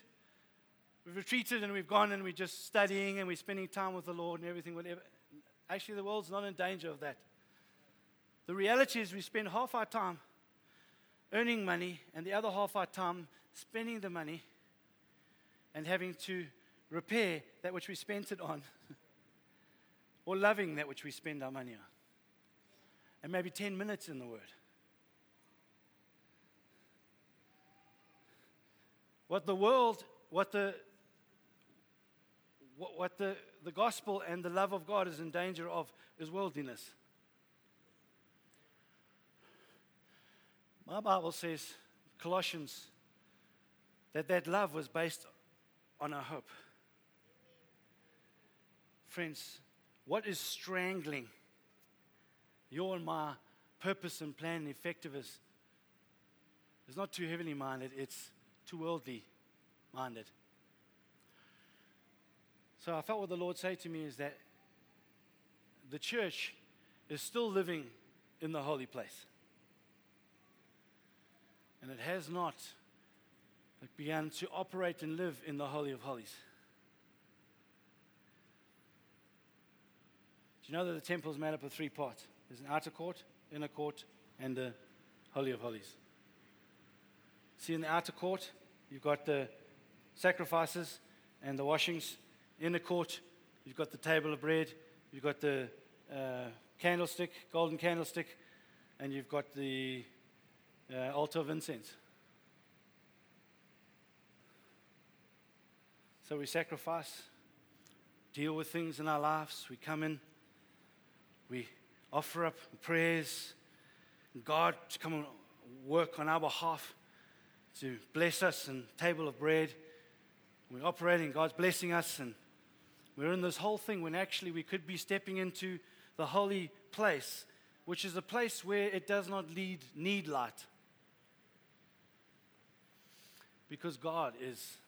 We've retreated and we've gone and we're just studying and we're spending time with the Lord and everything, whatever. Actually, the world's not in danger of that. The reality is we spend half our time earning money and the other half our time spending the money and having to repair that which we spent it on or loving that which we spend our money on. And maybe 10 minutes in the Word. What the world, what the what, what the, the gospel and the love of God is in danger of is worldliness. My Bible says, Colossians, that that love was based on a hope. Friends, what is strangling your and my purpose and plan and effectiveness is not too heavenly minded, it's too worldly minded. So I felt what the Lord say to me is that the church is still living in the holy place. And it has not begun to operate and live in the Holy of Holies. Do you know that the temple is made up of three parts? There's an outer court, inner court, and the Holy of Holies. See, in the outer court, you've got the sacrifices and the washings in the court, you've got the table of bread, you've got the uh, candlestick, golden candlestick, and you've got the uh, altar of incense. So we sacrifice, deal with things in our lives. We come in, we offer up prayers, God to come and work on our behalf, to bless us and table of bread. We're operating, God's blessing us, and We're in this whole thing when actually we could be stepping into the holy place, which is a place where it does not lead, need light. Because God is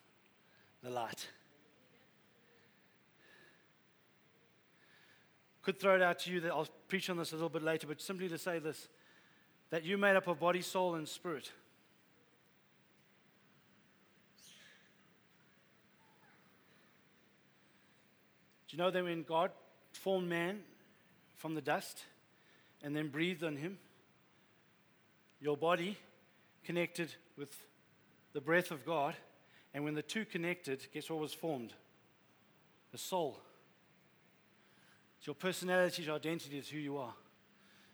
the light. Could throw it out to you that I'll preach on this a little bit later, but simply to say this that you're made up of body, soul, and spirit. Do you know that when God formed man from the dust and then breathed on him, your body connected with the breath of God, and when the two connected, guess what was formed? The soul. It's your personality, your identity is who you are.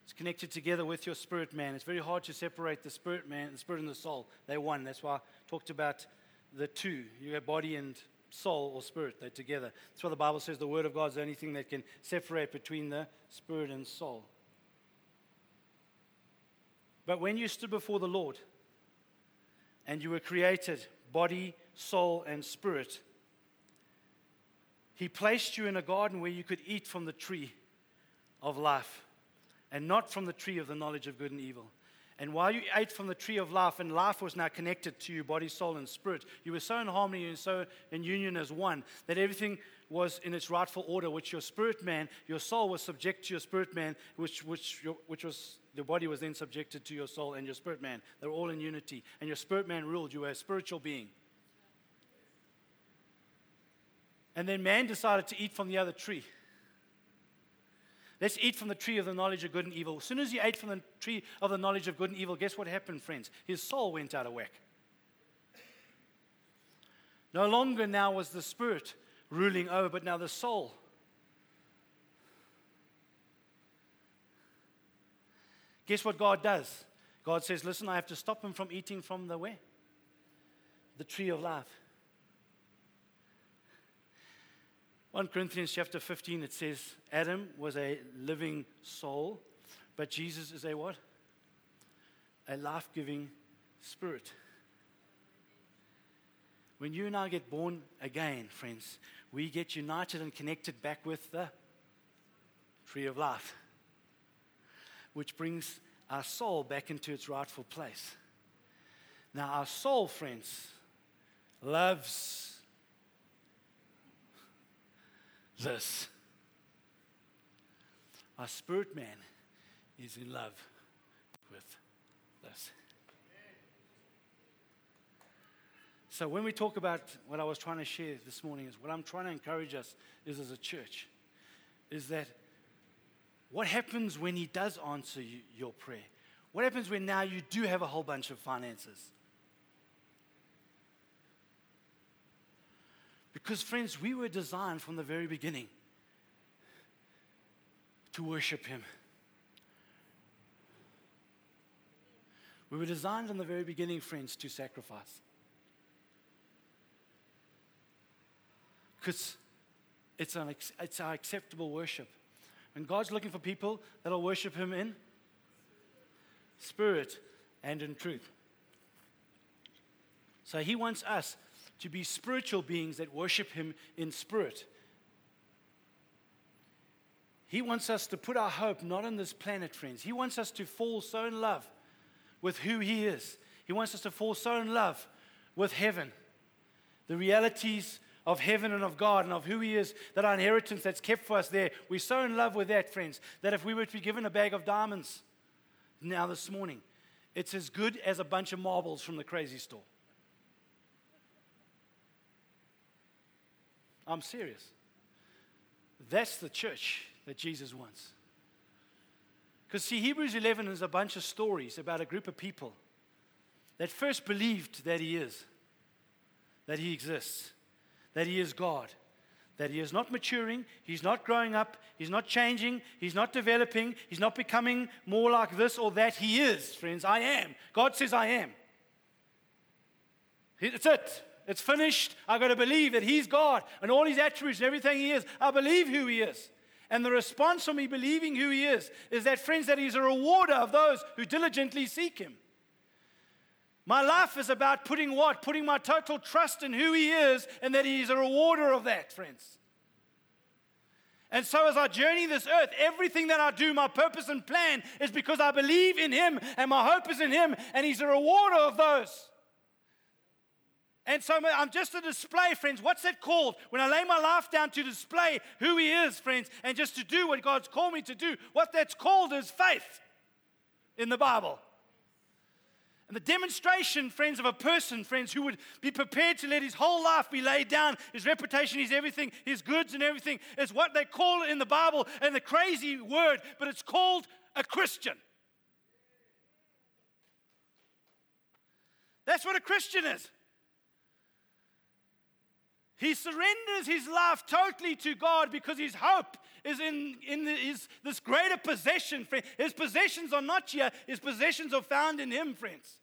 It's connected together with your spirit man. It's very hard to separate the spirit man, the spirit and the soul. They're one. That's why I talked about the two. You have body and soul or spirit. They're together. That's why the Bible says the Word of God is the only thing that can separate between the spirit and soul. But when you stood before the Lord and you were created, body, soul, and spirit, He placed you in a garden where you could eat from the tree of life and not from the tree of the knowledge of good and evil. And while you ate from the tree of life, and life was now connected to you, body, soul, and spirit, you were so in harmony and so in union as one that everything was in its rightful order, which your spirit man, your soul was subject to your spirit man, which, which, your, which was, your body was then subjected to your soul and your spirit man. They were all in unity. And your spirit man ruled. You were a spiritual being. And then man decided to eat from the other tree. Let's eat from the tree of the knowledge of good and evil. As soon as he ate from the tree of the knowledge of good and evil, guess what happened, friends? His soul went out of whack. No longer now was the spirit ruling over, but now the soul. Guess what God does? God says, Listen, I have to stop him from eating from the where? The tree of life. 1 Corinthians chapter 15, it says, Adam was a living soul, but Jesus is a what? A life giving spirit. When you and I get born again, friends, we get united and connected back with the tree of life, which brings our soul back into its rightful place. Now, our soul, friends, loves this. Our spirit man is in love with this. So, when we talk about what I was trying to share this morning, is what I'm trying to encourage us is as a church, is that what happens when He does answer you, your prayer? What happens when now you do have a whole bunch of finances? Because, friends, we were designed from the very beginning to worship Him. We were designed from the very beginning, friends, to sacrifice. Because it's, an, it's our acceptable worship. And God's looking for people that'll worship Him in spirit and in truth. So He wants us to be spiritual beings that worship Him in spirit. He wants us to put our hope not on this planet, friends. He wants us to fall so in love with who He is. He wants us to fall so in love with heaven, the realities of heaven and of God and of who He is, that our inheritance that's kept for us there. We're so in love with that, friends, that if we were to be given a bag of diamonds now this morning, it's as good as a bunch of marbles from the crazy store. I'm serious. That's the church that Jesus wants. Because, see, Hebrews 11 is a bunch of stories about a group of people that first believed that He is, that He exists, that He is God, that He is not maturing, He's not growing up, He's not changing, He's not developing, He's not becoming more like this or that. He is, friends. I am. God says, I am. It's it. It's finished. I've got to believe that He's God and all His attributes and everything He is. I believe who He is. And the response from me believing who He is is that, friends, that He's a rewarder of those who diligently seek Him. My life is about putting what? Putting my total trust in who He is and that He's a rewarder of that, friends. And so, as I journey this earth, everything that I do, my purpose and plan is because I believe in Him and my hope is in Him, and He's a rewarder of those. And so I'm just a display, friends. What's that called? When I lay my life down to display who He is, friends, and just to do what God's called me to do, what that's called is faith in the Bible. And the demonstration, friends, of a person, friends, who would be prepared to let his whole life be laid down, his reputation, his everything, his goods and everything, is what they call it in the Bible and the crazy word, but it's called a Christian. That's what a Christian is. He surrenders his life totally to God because his hope is in, in his, this greater possession. His possessions are not here, his possessions are found in him, friends.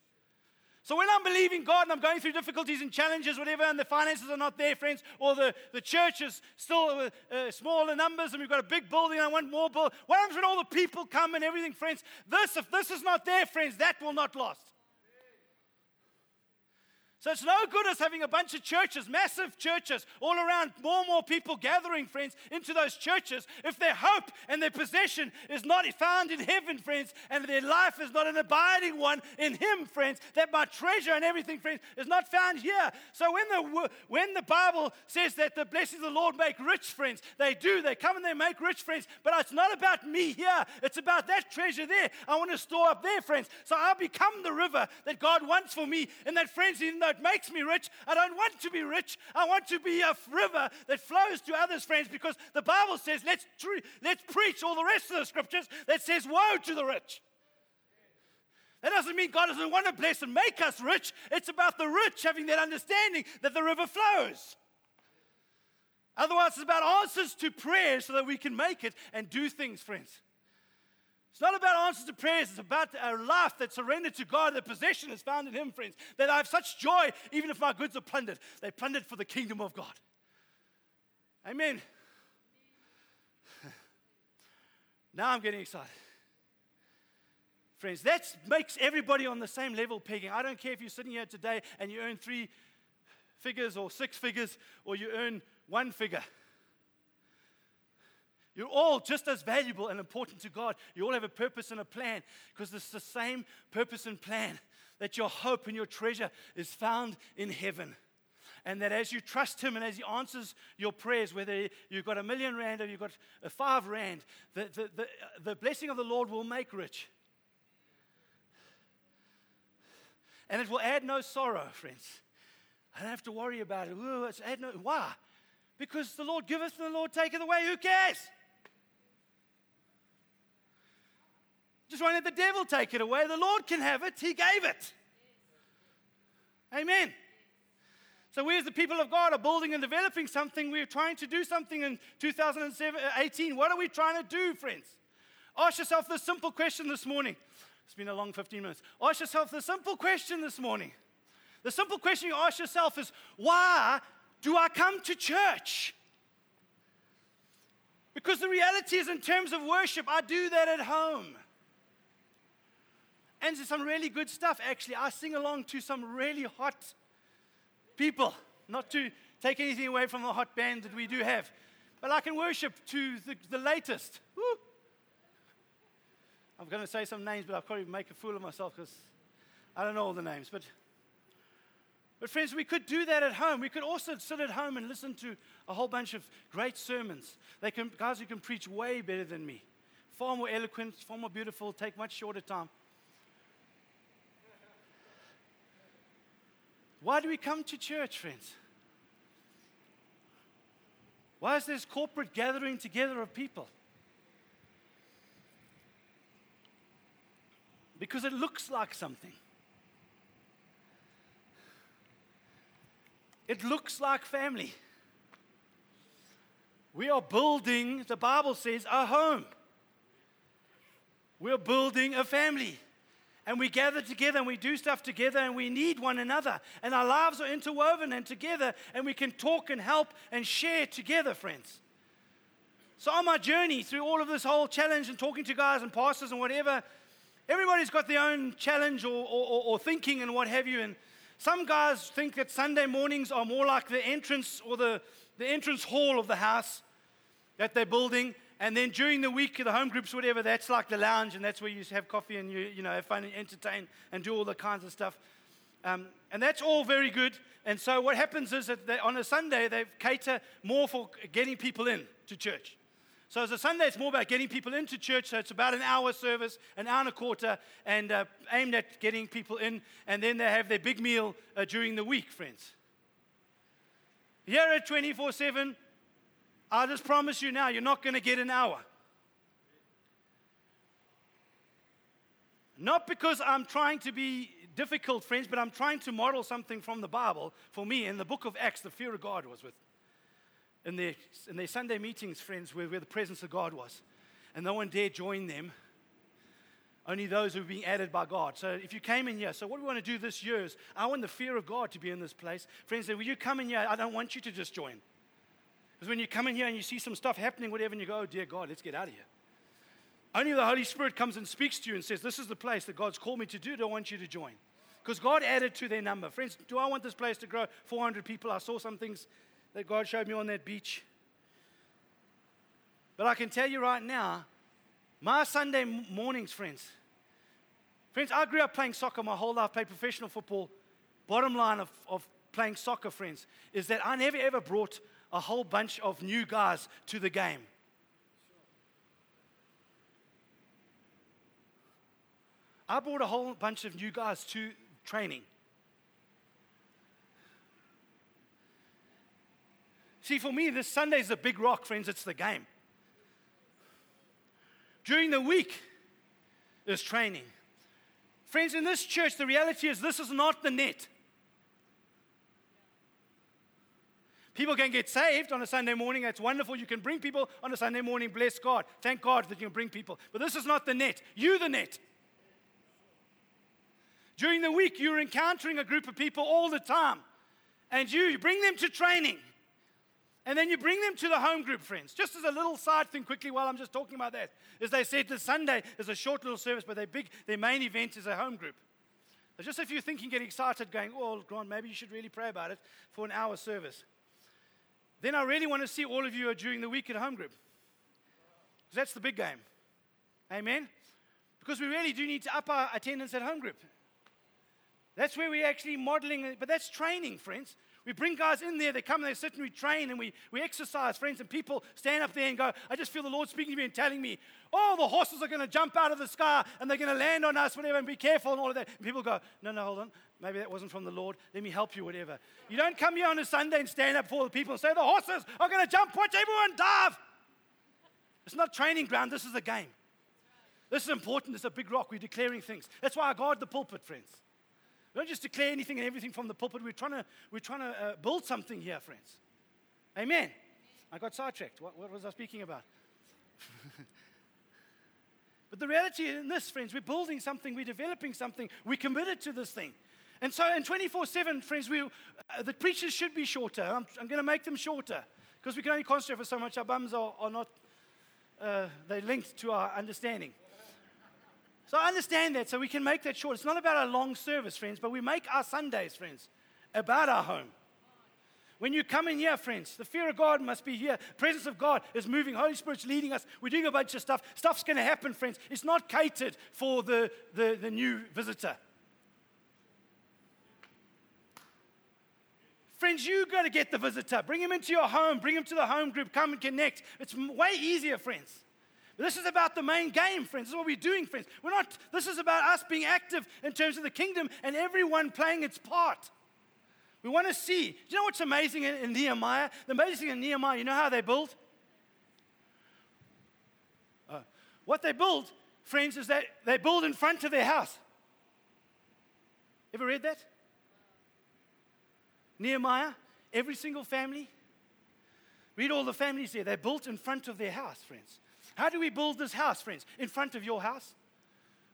So when I'm believing God and I'm going through difficulties and challenges, whatever, and the finances are not there, friends, or the, the church is still uh, uh, smaller numbers and we've got a big building and I want more build. What happens when all the people come and everything, friends? This, if this is not there, friends, that will not last. So it's no good us having a bunch of churches, massive churches, all around, more and more people gathering, friends, into those churches, if their hope and their possession is not found in heaven, friends, and their life is not an abiding one in Him, friends, that my treasure and everything, friends, is not found here. So when the, when the Bible says that the blessings of the Lord make rich, friends, they do. They come and they make rich, friends, but it's not about me here. It's about that treasure there. I want to store up there, friends. So I become the river that God wants for me, and that, friends, even though makes me rich. I don't want to be rich. I want to be a river that flows to others, friends, because the Bible says, let's, tre- let's preach all the rest of the scriptures that says, woe to the rich. That doesn't mean God doesn't want to bless and make us rich. It's about the rich having that understanding that the river flows. Otherwise, it's about answers to prayer so that we can make it and do things, friends. It's not about answers to prayers. It's about a life that's surrendered to God. The possession is found in Him, friends. That I have such joy, even if my goods are plundered. They're plundered for the kingdom of God. Amen. now I'm getting excited. Friends, that makes everybody on the same level pegging. I don't care if you're sitting here today and you earn three figures or six figures or you earn one figure. You're all just as valuable and important to God. You all have a purpose and a plan because it's the same purpose and plan that your hope and your treasure is found in heaven. And that as you trust Him and as He answers your prayers, whether you've got a million rand or you've got a five rand, the, the, the, the blessing of the Lord will make rich. And it will add no sorrow, friends. I don't have to worry about it. Ooh, it's add no, why? Because the Lord giveth and the Lord taketh away. Who cares? Just won't let the devil take it away. The Lord can have it. He gave it. Amen. So, we as the people of God are building and developing something. We're trying to do something in 2018. What are we trying to do, friends? Ask yourself this simple question this morning. It's been a long 15 minutes. Ask yourself the simple question this morning. The simple question you ask yourself is why do I come to church? Because the reality is, in terms of worship, I do that at home. And some really good stuff, actually. I sing along to some really hot people, not to take anything away from the hot band that we do have. But I can worship to the, the latest. Woo. I'm going to say some names, but I'll probably make a fool of myself because I don't know all the names. But, but, friends, we could do that at home. We could also sit at home and listen to a whole bunch of great sermons. They can, guys who can preach way better than me, far more eloquent, far more beautiful, take much shorter time. Why do we come to church, friends? Why is this corporate gathering together of people? Because it looks like something. It looks like family. We are building, the Bible says, a home. We're building a family and we gather together and we do stuff together and we need one another. And our lives are interwoven and together and we can talk and help and share together, friends. So, on my journey through all of this whole challenge and talking to guys and pastors and whatever, everybody's got their own challenge or, or, or thinking and what have you. And some guys think that Sunday mornings are more like the entrance or the, the entrance hall of the house. that they're building. And then during the week, the home groups, whatever, that's like the lounge, and that's where you have coffee and you, you know, have fun and entertain and do all the kinds of stuff. Um, and that's all very good. And so what happens is that they, on a Sunday, they cater more for getting people in to church. So as a Sunday, it's more about getting people into church. So it's about an hour service, an hour and a quarter, and uh, aimed at getting people in. And then they have their big meal uh, during the week, friends. Here at 24 7, I just promise you now, you're not going to get an hour. Not because I'm trying to be difficult, friends, but I'm trying to model something from the Bible for me. In the book of Acts, the fear of God was with. In their, in their Sunday meetings, friends, where, where the presence of God was. And no one dared join them. Only those who were being added by God. So if you came in here, so what we want to do this year is I want the fear of God to be in this place. Friends, when you come in here, I don't want you to just join. Because when you come in here and you see some stuff happening, whatever, and you go, oh, dear God, let's get out of here. Only the Holy Spirit comes and speaks to you and says, This is the place that God's called me to do. I want you to join. Because God added to their number. Friends, do I want this place to grow 400 people? I saw some things that God showed me on that beach. But I can tell you right now, my Sunday mornings, friends, friends, I grew up playing soccer my whole life, played professional football. Bottom line of, of playing soccer, friends, is that I never ever brought a whole bunch of new guys to the game. I brought a whole bunch of new guys to training. See, for me, this Sunday is a big rock, friends. It's the game. During the week, there's training. Friends, in this church, the reality is this is not the net. People can get saved on a Sunday morning. That's wonderful. You can bring people on a Sunday morning. Bless God. Thank God that you can bring people. But this is not the net. You, the net. During the week, you're encountering a group of people all the time. And you, you bring them to training. And then you bring them to the home group, friends. Just as a little side thing quickly while I'm just talking about that. As they said, the Sunday is a short little service, but their big, their main event is a home group. So just if you're thinking, getting excited, going, oh, Grant, maybe you should really pray about it for an hour service. Then I really want to see all of you during the week at home group. Because that's the big game. Amen? Because we really do need to up our attendance at home group. That's where we're actually modeling, but that's training, friends. We bring guys in there, they come and they sit and we train and we, we exercise, friends, and people stand up there and go, I just feel the Lord speaking to me and telling me, oh, the horses are going to jump out of the sky and they're going to land on us, whatever, and be careful and all of that. And people go, no, no, hold on. Maybe that wasn't from the Lord. Let me help you, whatever. You don't come here on a Sunday and stand up for the people and say, the horses are going to jump, watch everyone dive. It's not training ground, this is a game. This is important. It's a big rock. We're declaring things. That's why I guard the pulpit, friends. We don't just declare anything and everything from the pulpit. We're trying to, we're trying to uh, build something here, friends. Amen. I got sidetracked. What, what was I speaking about? but the reality in this, friends, we're building something, we're developing something, we're committed to this thing. And so in 24 7, friends, we, uh, the preachers should be shorter. I'm, I'm going to make them shorter because we can only concentrate for so much. Our bums are, are not, uh, they're linked to our understanding. So I understand that, so we can make that short. It's not about a long service, friends, but we make our Sundays, friends, about our home. When you come in here, friends, the fear of God must be here. Presence of God is moving. Holy Spirit's leading us. We're doing a bunch of stuff. Stuff's going to happen, friends. It's not catered for the, the, the new visitor. Friends, you got to get the visitor. Bring him into your home. Bring him to the home group. Come and connect. It's way easier, friends. This is about the main game, friends. This is what we're doing, friends. We're not, this is about us being active in terms of the kingdom and everyone playing its part. We want to see. Do you know what's amazing in, in Nehemiah? The amazing in Nehemiah, you know how they built? Uh, what they built, friends, is that they build in front of their house. Ever read that? Nehemiah, every single family. Read all the families there. They're built in front of their house, friends. How do we build this house, friends? In front of your house?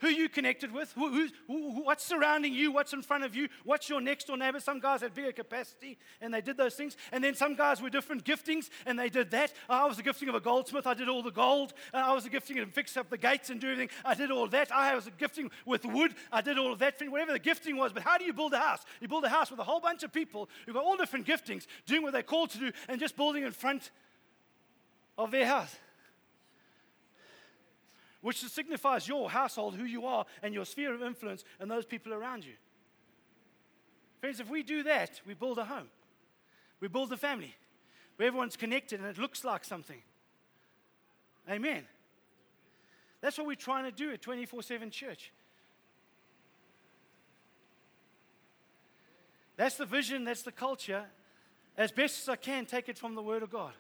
Who you connected with? Who, who, what's surrounding you? What's in front of you? What's your next door neighbor? Some guys had bigger capacity and they did those things. And then some guys were different giftings and they did that. Oh, I was the gifting of a goldsmith. I did all the gold. Oh, I was the gifting of fix up the gates and do everything. I did all that. I was a gifting with wood. I did all of that. Thing, whatever the gifting was. But how do you build a house? You build a house with a whole bunch of people who've got all different giftings, doing what they're called to do and just building in front of their house. Which signifies your household, who you are, and your sphere of influence, and those people around you. Friends, if we do that, we build a home. We build a family where everyone's connected and it looks like something. Amen. That's what we're trying to do at 24 7 church. That's the vision, that's the culture. As best as I can, take it from the Word of God.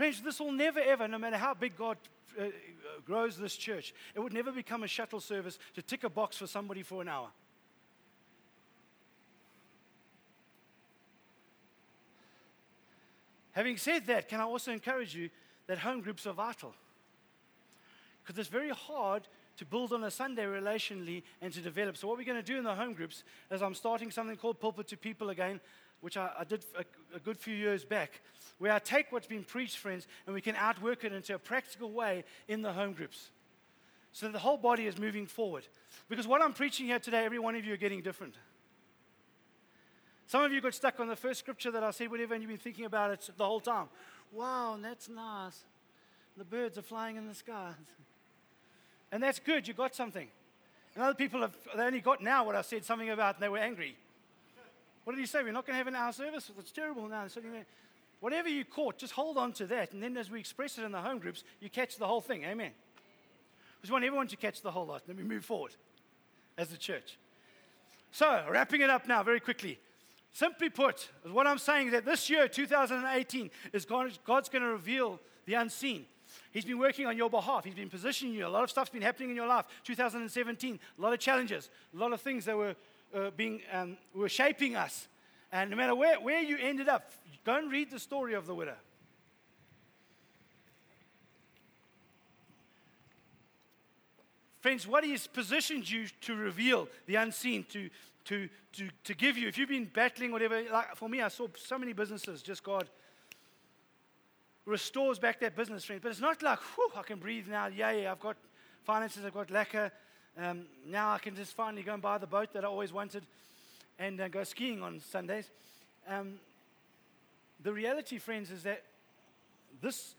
Friends, this will never, ever, no matter how big God uh, grows this church, it would never become a shuttle service to tick a box for somebody for an hour. Having said that, can I also encourage you that home groups are vital? Because it's very hard to build on a Sunday relationally and to develop. So, what we're going to do in the home groups is I'm starting something called Pulpit to People again, which I, I did a, a, good few years back, where I take what's been preached, friends, and we can outwork it into a practical way in the home groups. So the whole body is moving forward. Because what I'm preaching here today, every one of you are getting different. Some of you got stuck on the first scripture that I said, whatever, and you've been thinking about it the whole time. Wow, that's nice. The birds are flying in the skies. And that's good, you got something. And other people have they only got now what I said something about and they were angry. What did he say? We're not going to have an hour service? It's terrible now. Whatever you caught, just hold on to that. And then as we express it in the home groups, you catch the whole thing. Amen. We just want everyone to catch the whole lot. Then we move forward as a church. So, wrapping it up now very quickly. Simply put, what I'm saying is that this year, 2018, is God, God's going to reveal the unseen. He's been working on your behalf. He's been positioning you. A lot of stuff's been happening in your life. 2017, a lot of challenges, a lot of things that were uh, being um, were shaping us. And no matter where, where you ended up, go and read the story of the widow. Friends, what He's positioned you to reveal the unseen, to to, to, to give you. If you've been battling, whatever, like for me, I saw so many businesses, just God restores back that business, friends. But it's not like, whew, I can breathe now. Yeah, I've got finances, I've got lacquer. Um, now I can just finally go and buy the boat that I always wanted and uh, go skiing on Sundays. Um, the reality, friends, is that this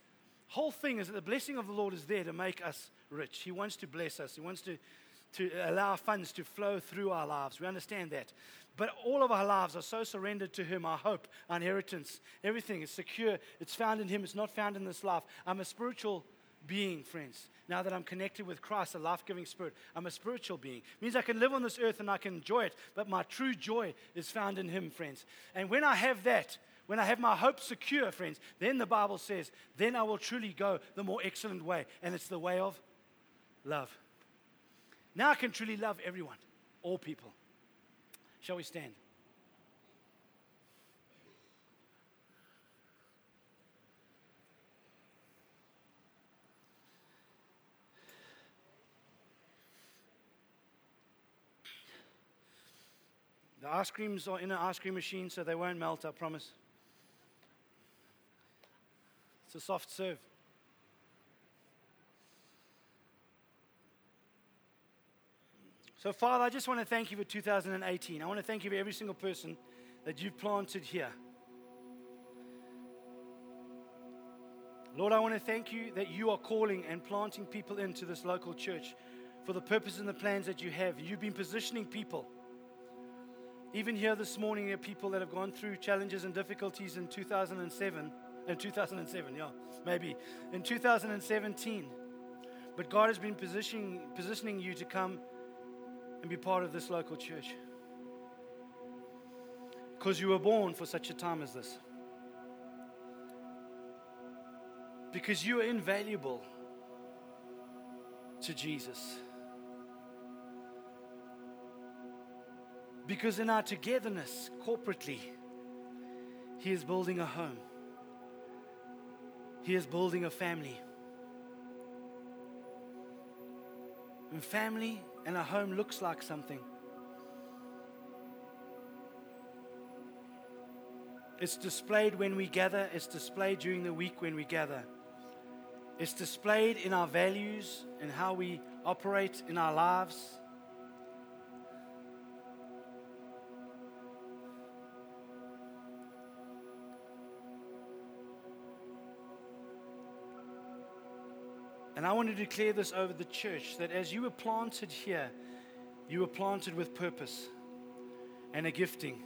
whole thing is that the blessing of the Lord is there to make us rich. He wants to bless us. He wants to to allow funds to flow through our lives. We understand that. But all of our lives are so surrendered to Him, our hope, our inheritance. Everything is secure. It's found in Him, it's not found in this life. I'm a spiritual being, friends. Now that I'm connected with Christ, a life giving spirit, I'm a spiritual being. It means I can live on this earth and I can enjoy it, but my true joy is found in Him, friends. And when I have that, when I have my hope secure, friends, then the Bible says, then I will truly go the more excellent way. And it's the way of love. Now I can truly love everyone, all people. Shall we stand? The ice creams are in an ice cream machine, so they won't melt, I promise. It's a soft serve. So, Father, I just want to thank you for 2018. I want to thank you for every single person that you've planted here. Lord, I want to thank you that you are calling and planting people into this local church for the purpose and the plans that you have. You've been positioning people. Even here this morning, there are people that have gone through challenges and difficulties in 2007, in 2007, yeah, maybe, in 2017. But God has been positioning, positioning you to come and be part of this local church. Because you were born for such a time as this. Because you are invaluable to Jesus. Because in our togetherness, corporately, He is building a home, He is building a family. And family and a home looks like something. It's displayed when we gather, it's displayed during the week when we gather. It's displayed in our values and how we operate in our lives. And I want to declare this over the church that as you were planted here, you were planted with purpose and a gifting.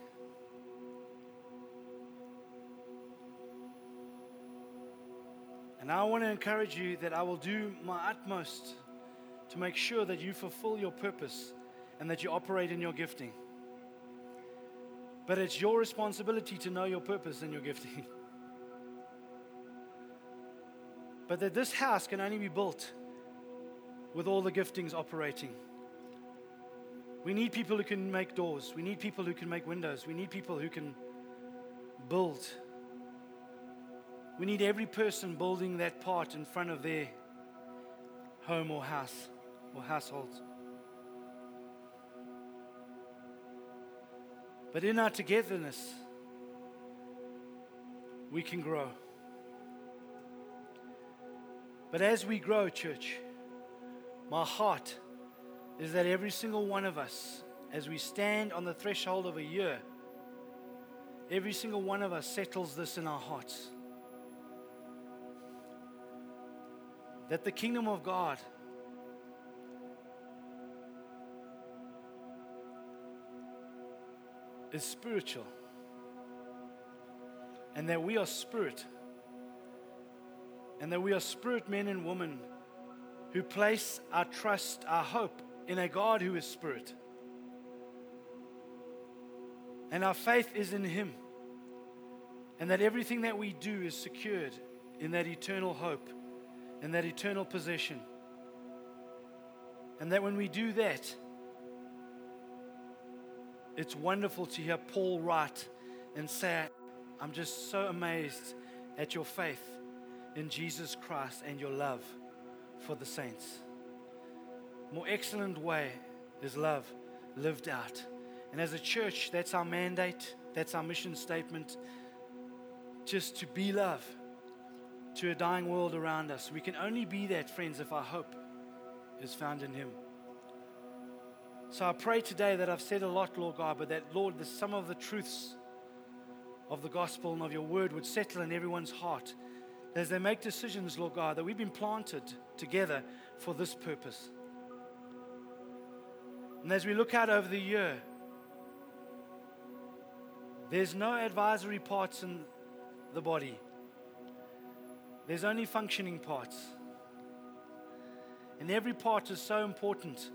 And I want to encourage you that I will do my utmost to make sure that you fulfill your purpose and that you operate in your gifting. But it's your responsibility to know your purpose and your gifting. but that this house can only be built with all the giftings operating. We need people who can make doors. We need people who can make windows. We need people who can build. We need every person building that part in front of their home or house or household. But in our togetherness, we can grow. But as we grow, church, my heart is that every single one of us, as we stand on the threshold of a year, every single one of us settles this in our hearts. that the kingdom of God is spiritual and that we are spirit and that we are spirit men and women who place our trust, our hope in a God who is spirit. And our faith is in Him. And that everything that we do is secured in that eternal hope and that eternal possession. And that when we do that, it's wonderful to hear Paul write and say, I'm just so amazed at your faith in Jesus Christ and your love for the saints. More excellent way is love lived out. And as a church, that's our mandate, that's our mission statement, just to be love to a dying world around us. We can only be that, friends, if our hope is found in Him. So I pray today that I've said a lot, Lord God, but that, Lord, some of the truths of the gospel and of your word would settle in everyone's heart as they make decisions, Lord God, that we've been planted together for this purpose. And as we look out over the year, there's no advisory parts in the body. There's only functioning parts. And every part is so important.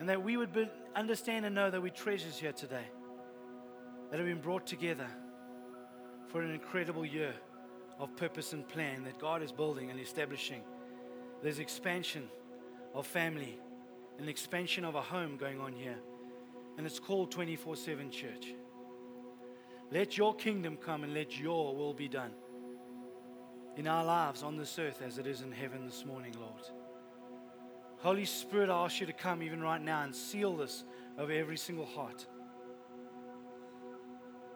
And that we would be, understand and know that we're treasures here today that have been brought together for an incredible year of purpose and plan that God is building and establishing. There's expansion of family, an expansion of a home going on here. And it's called 24 7 Church. Let your kingdom come and let your will be done in our lives on this earth as it is in heaven this morning, Lord. Holy Spirit, I ask you to come even right now and seal this over every single heart.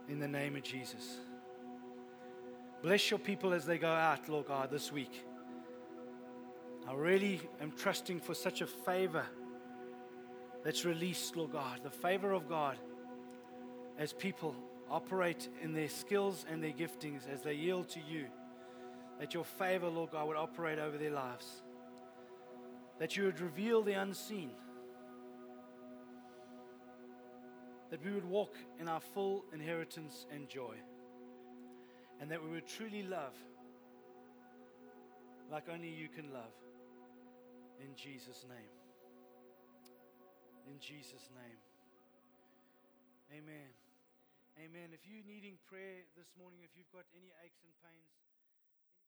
In the name of Jesus. Bless your people as they go out, Lord God, this week. I really am trusting for such a favor that's released, Lord God, the favor of God as people operate in their skills and their giftings as they yield to you. That your favor, Lord God, would operate over their lives. That you would reveal the unseen. That we would walk in our full inheritance and joy. And that we would truly love like only you can love. In Jesus' name. In Jesus' name. Amen. Amen. If you're needing prayer this morning, if you've got any aches and pains,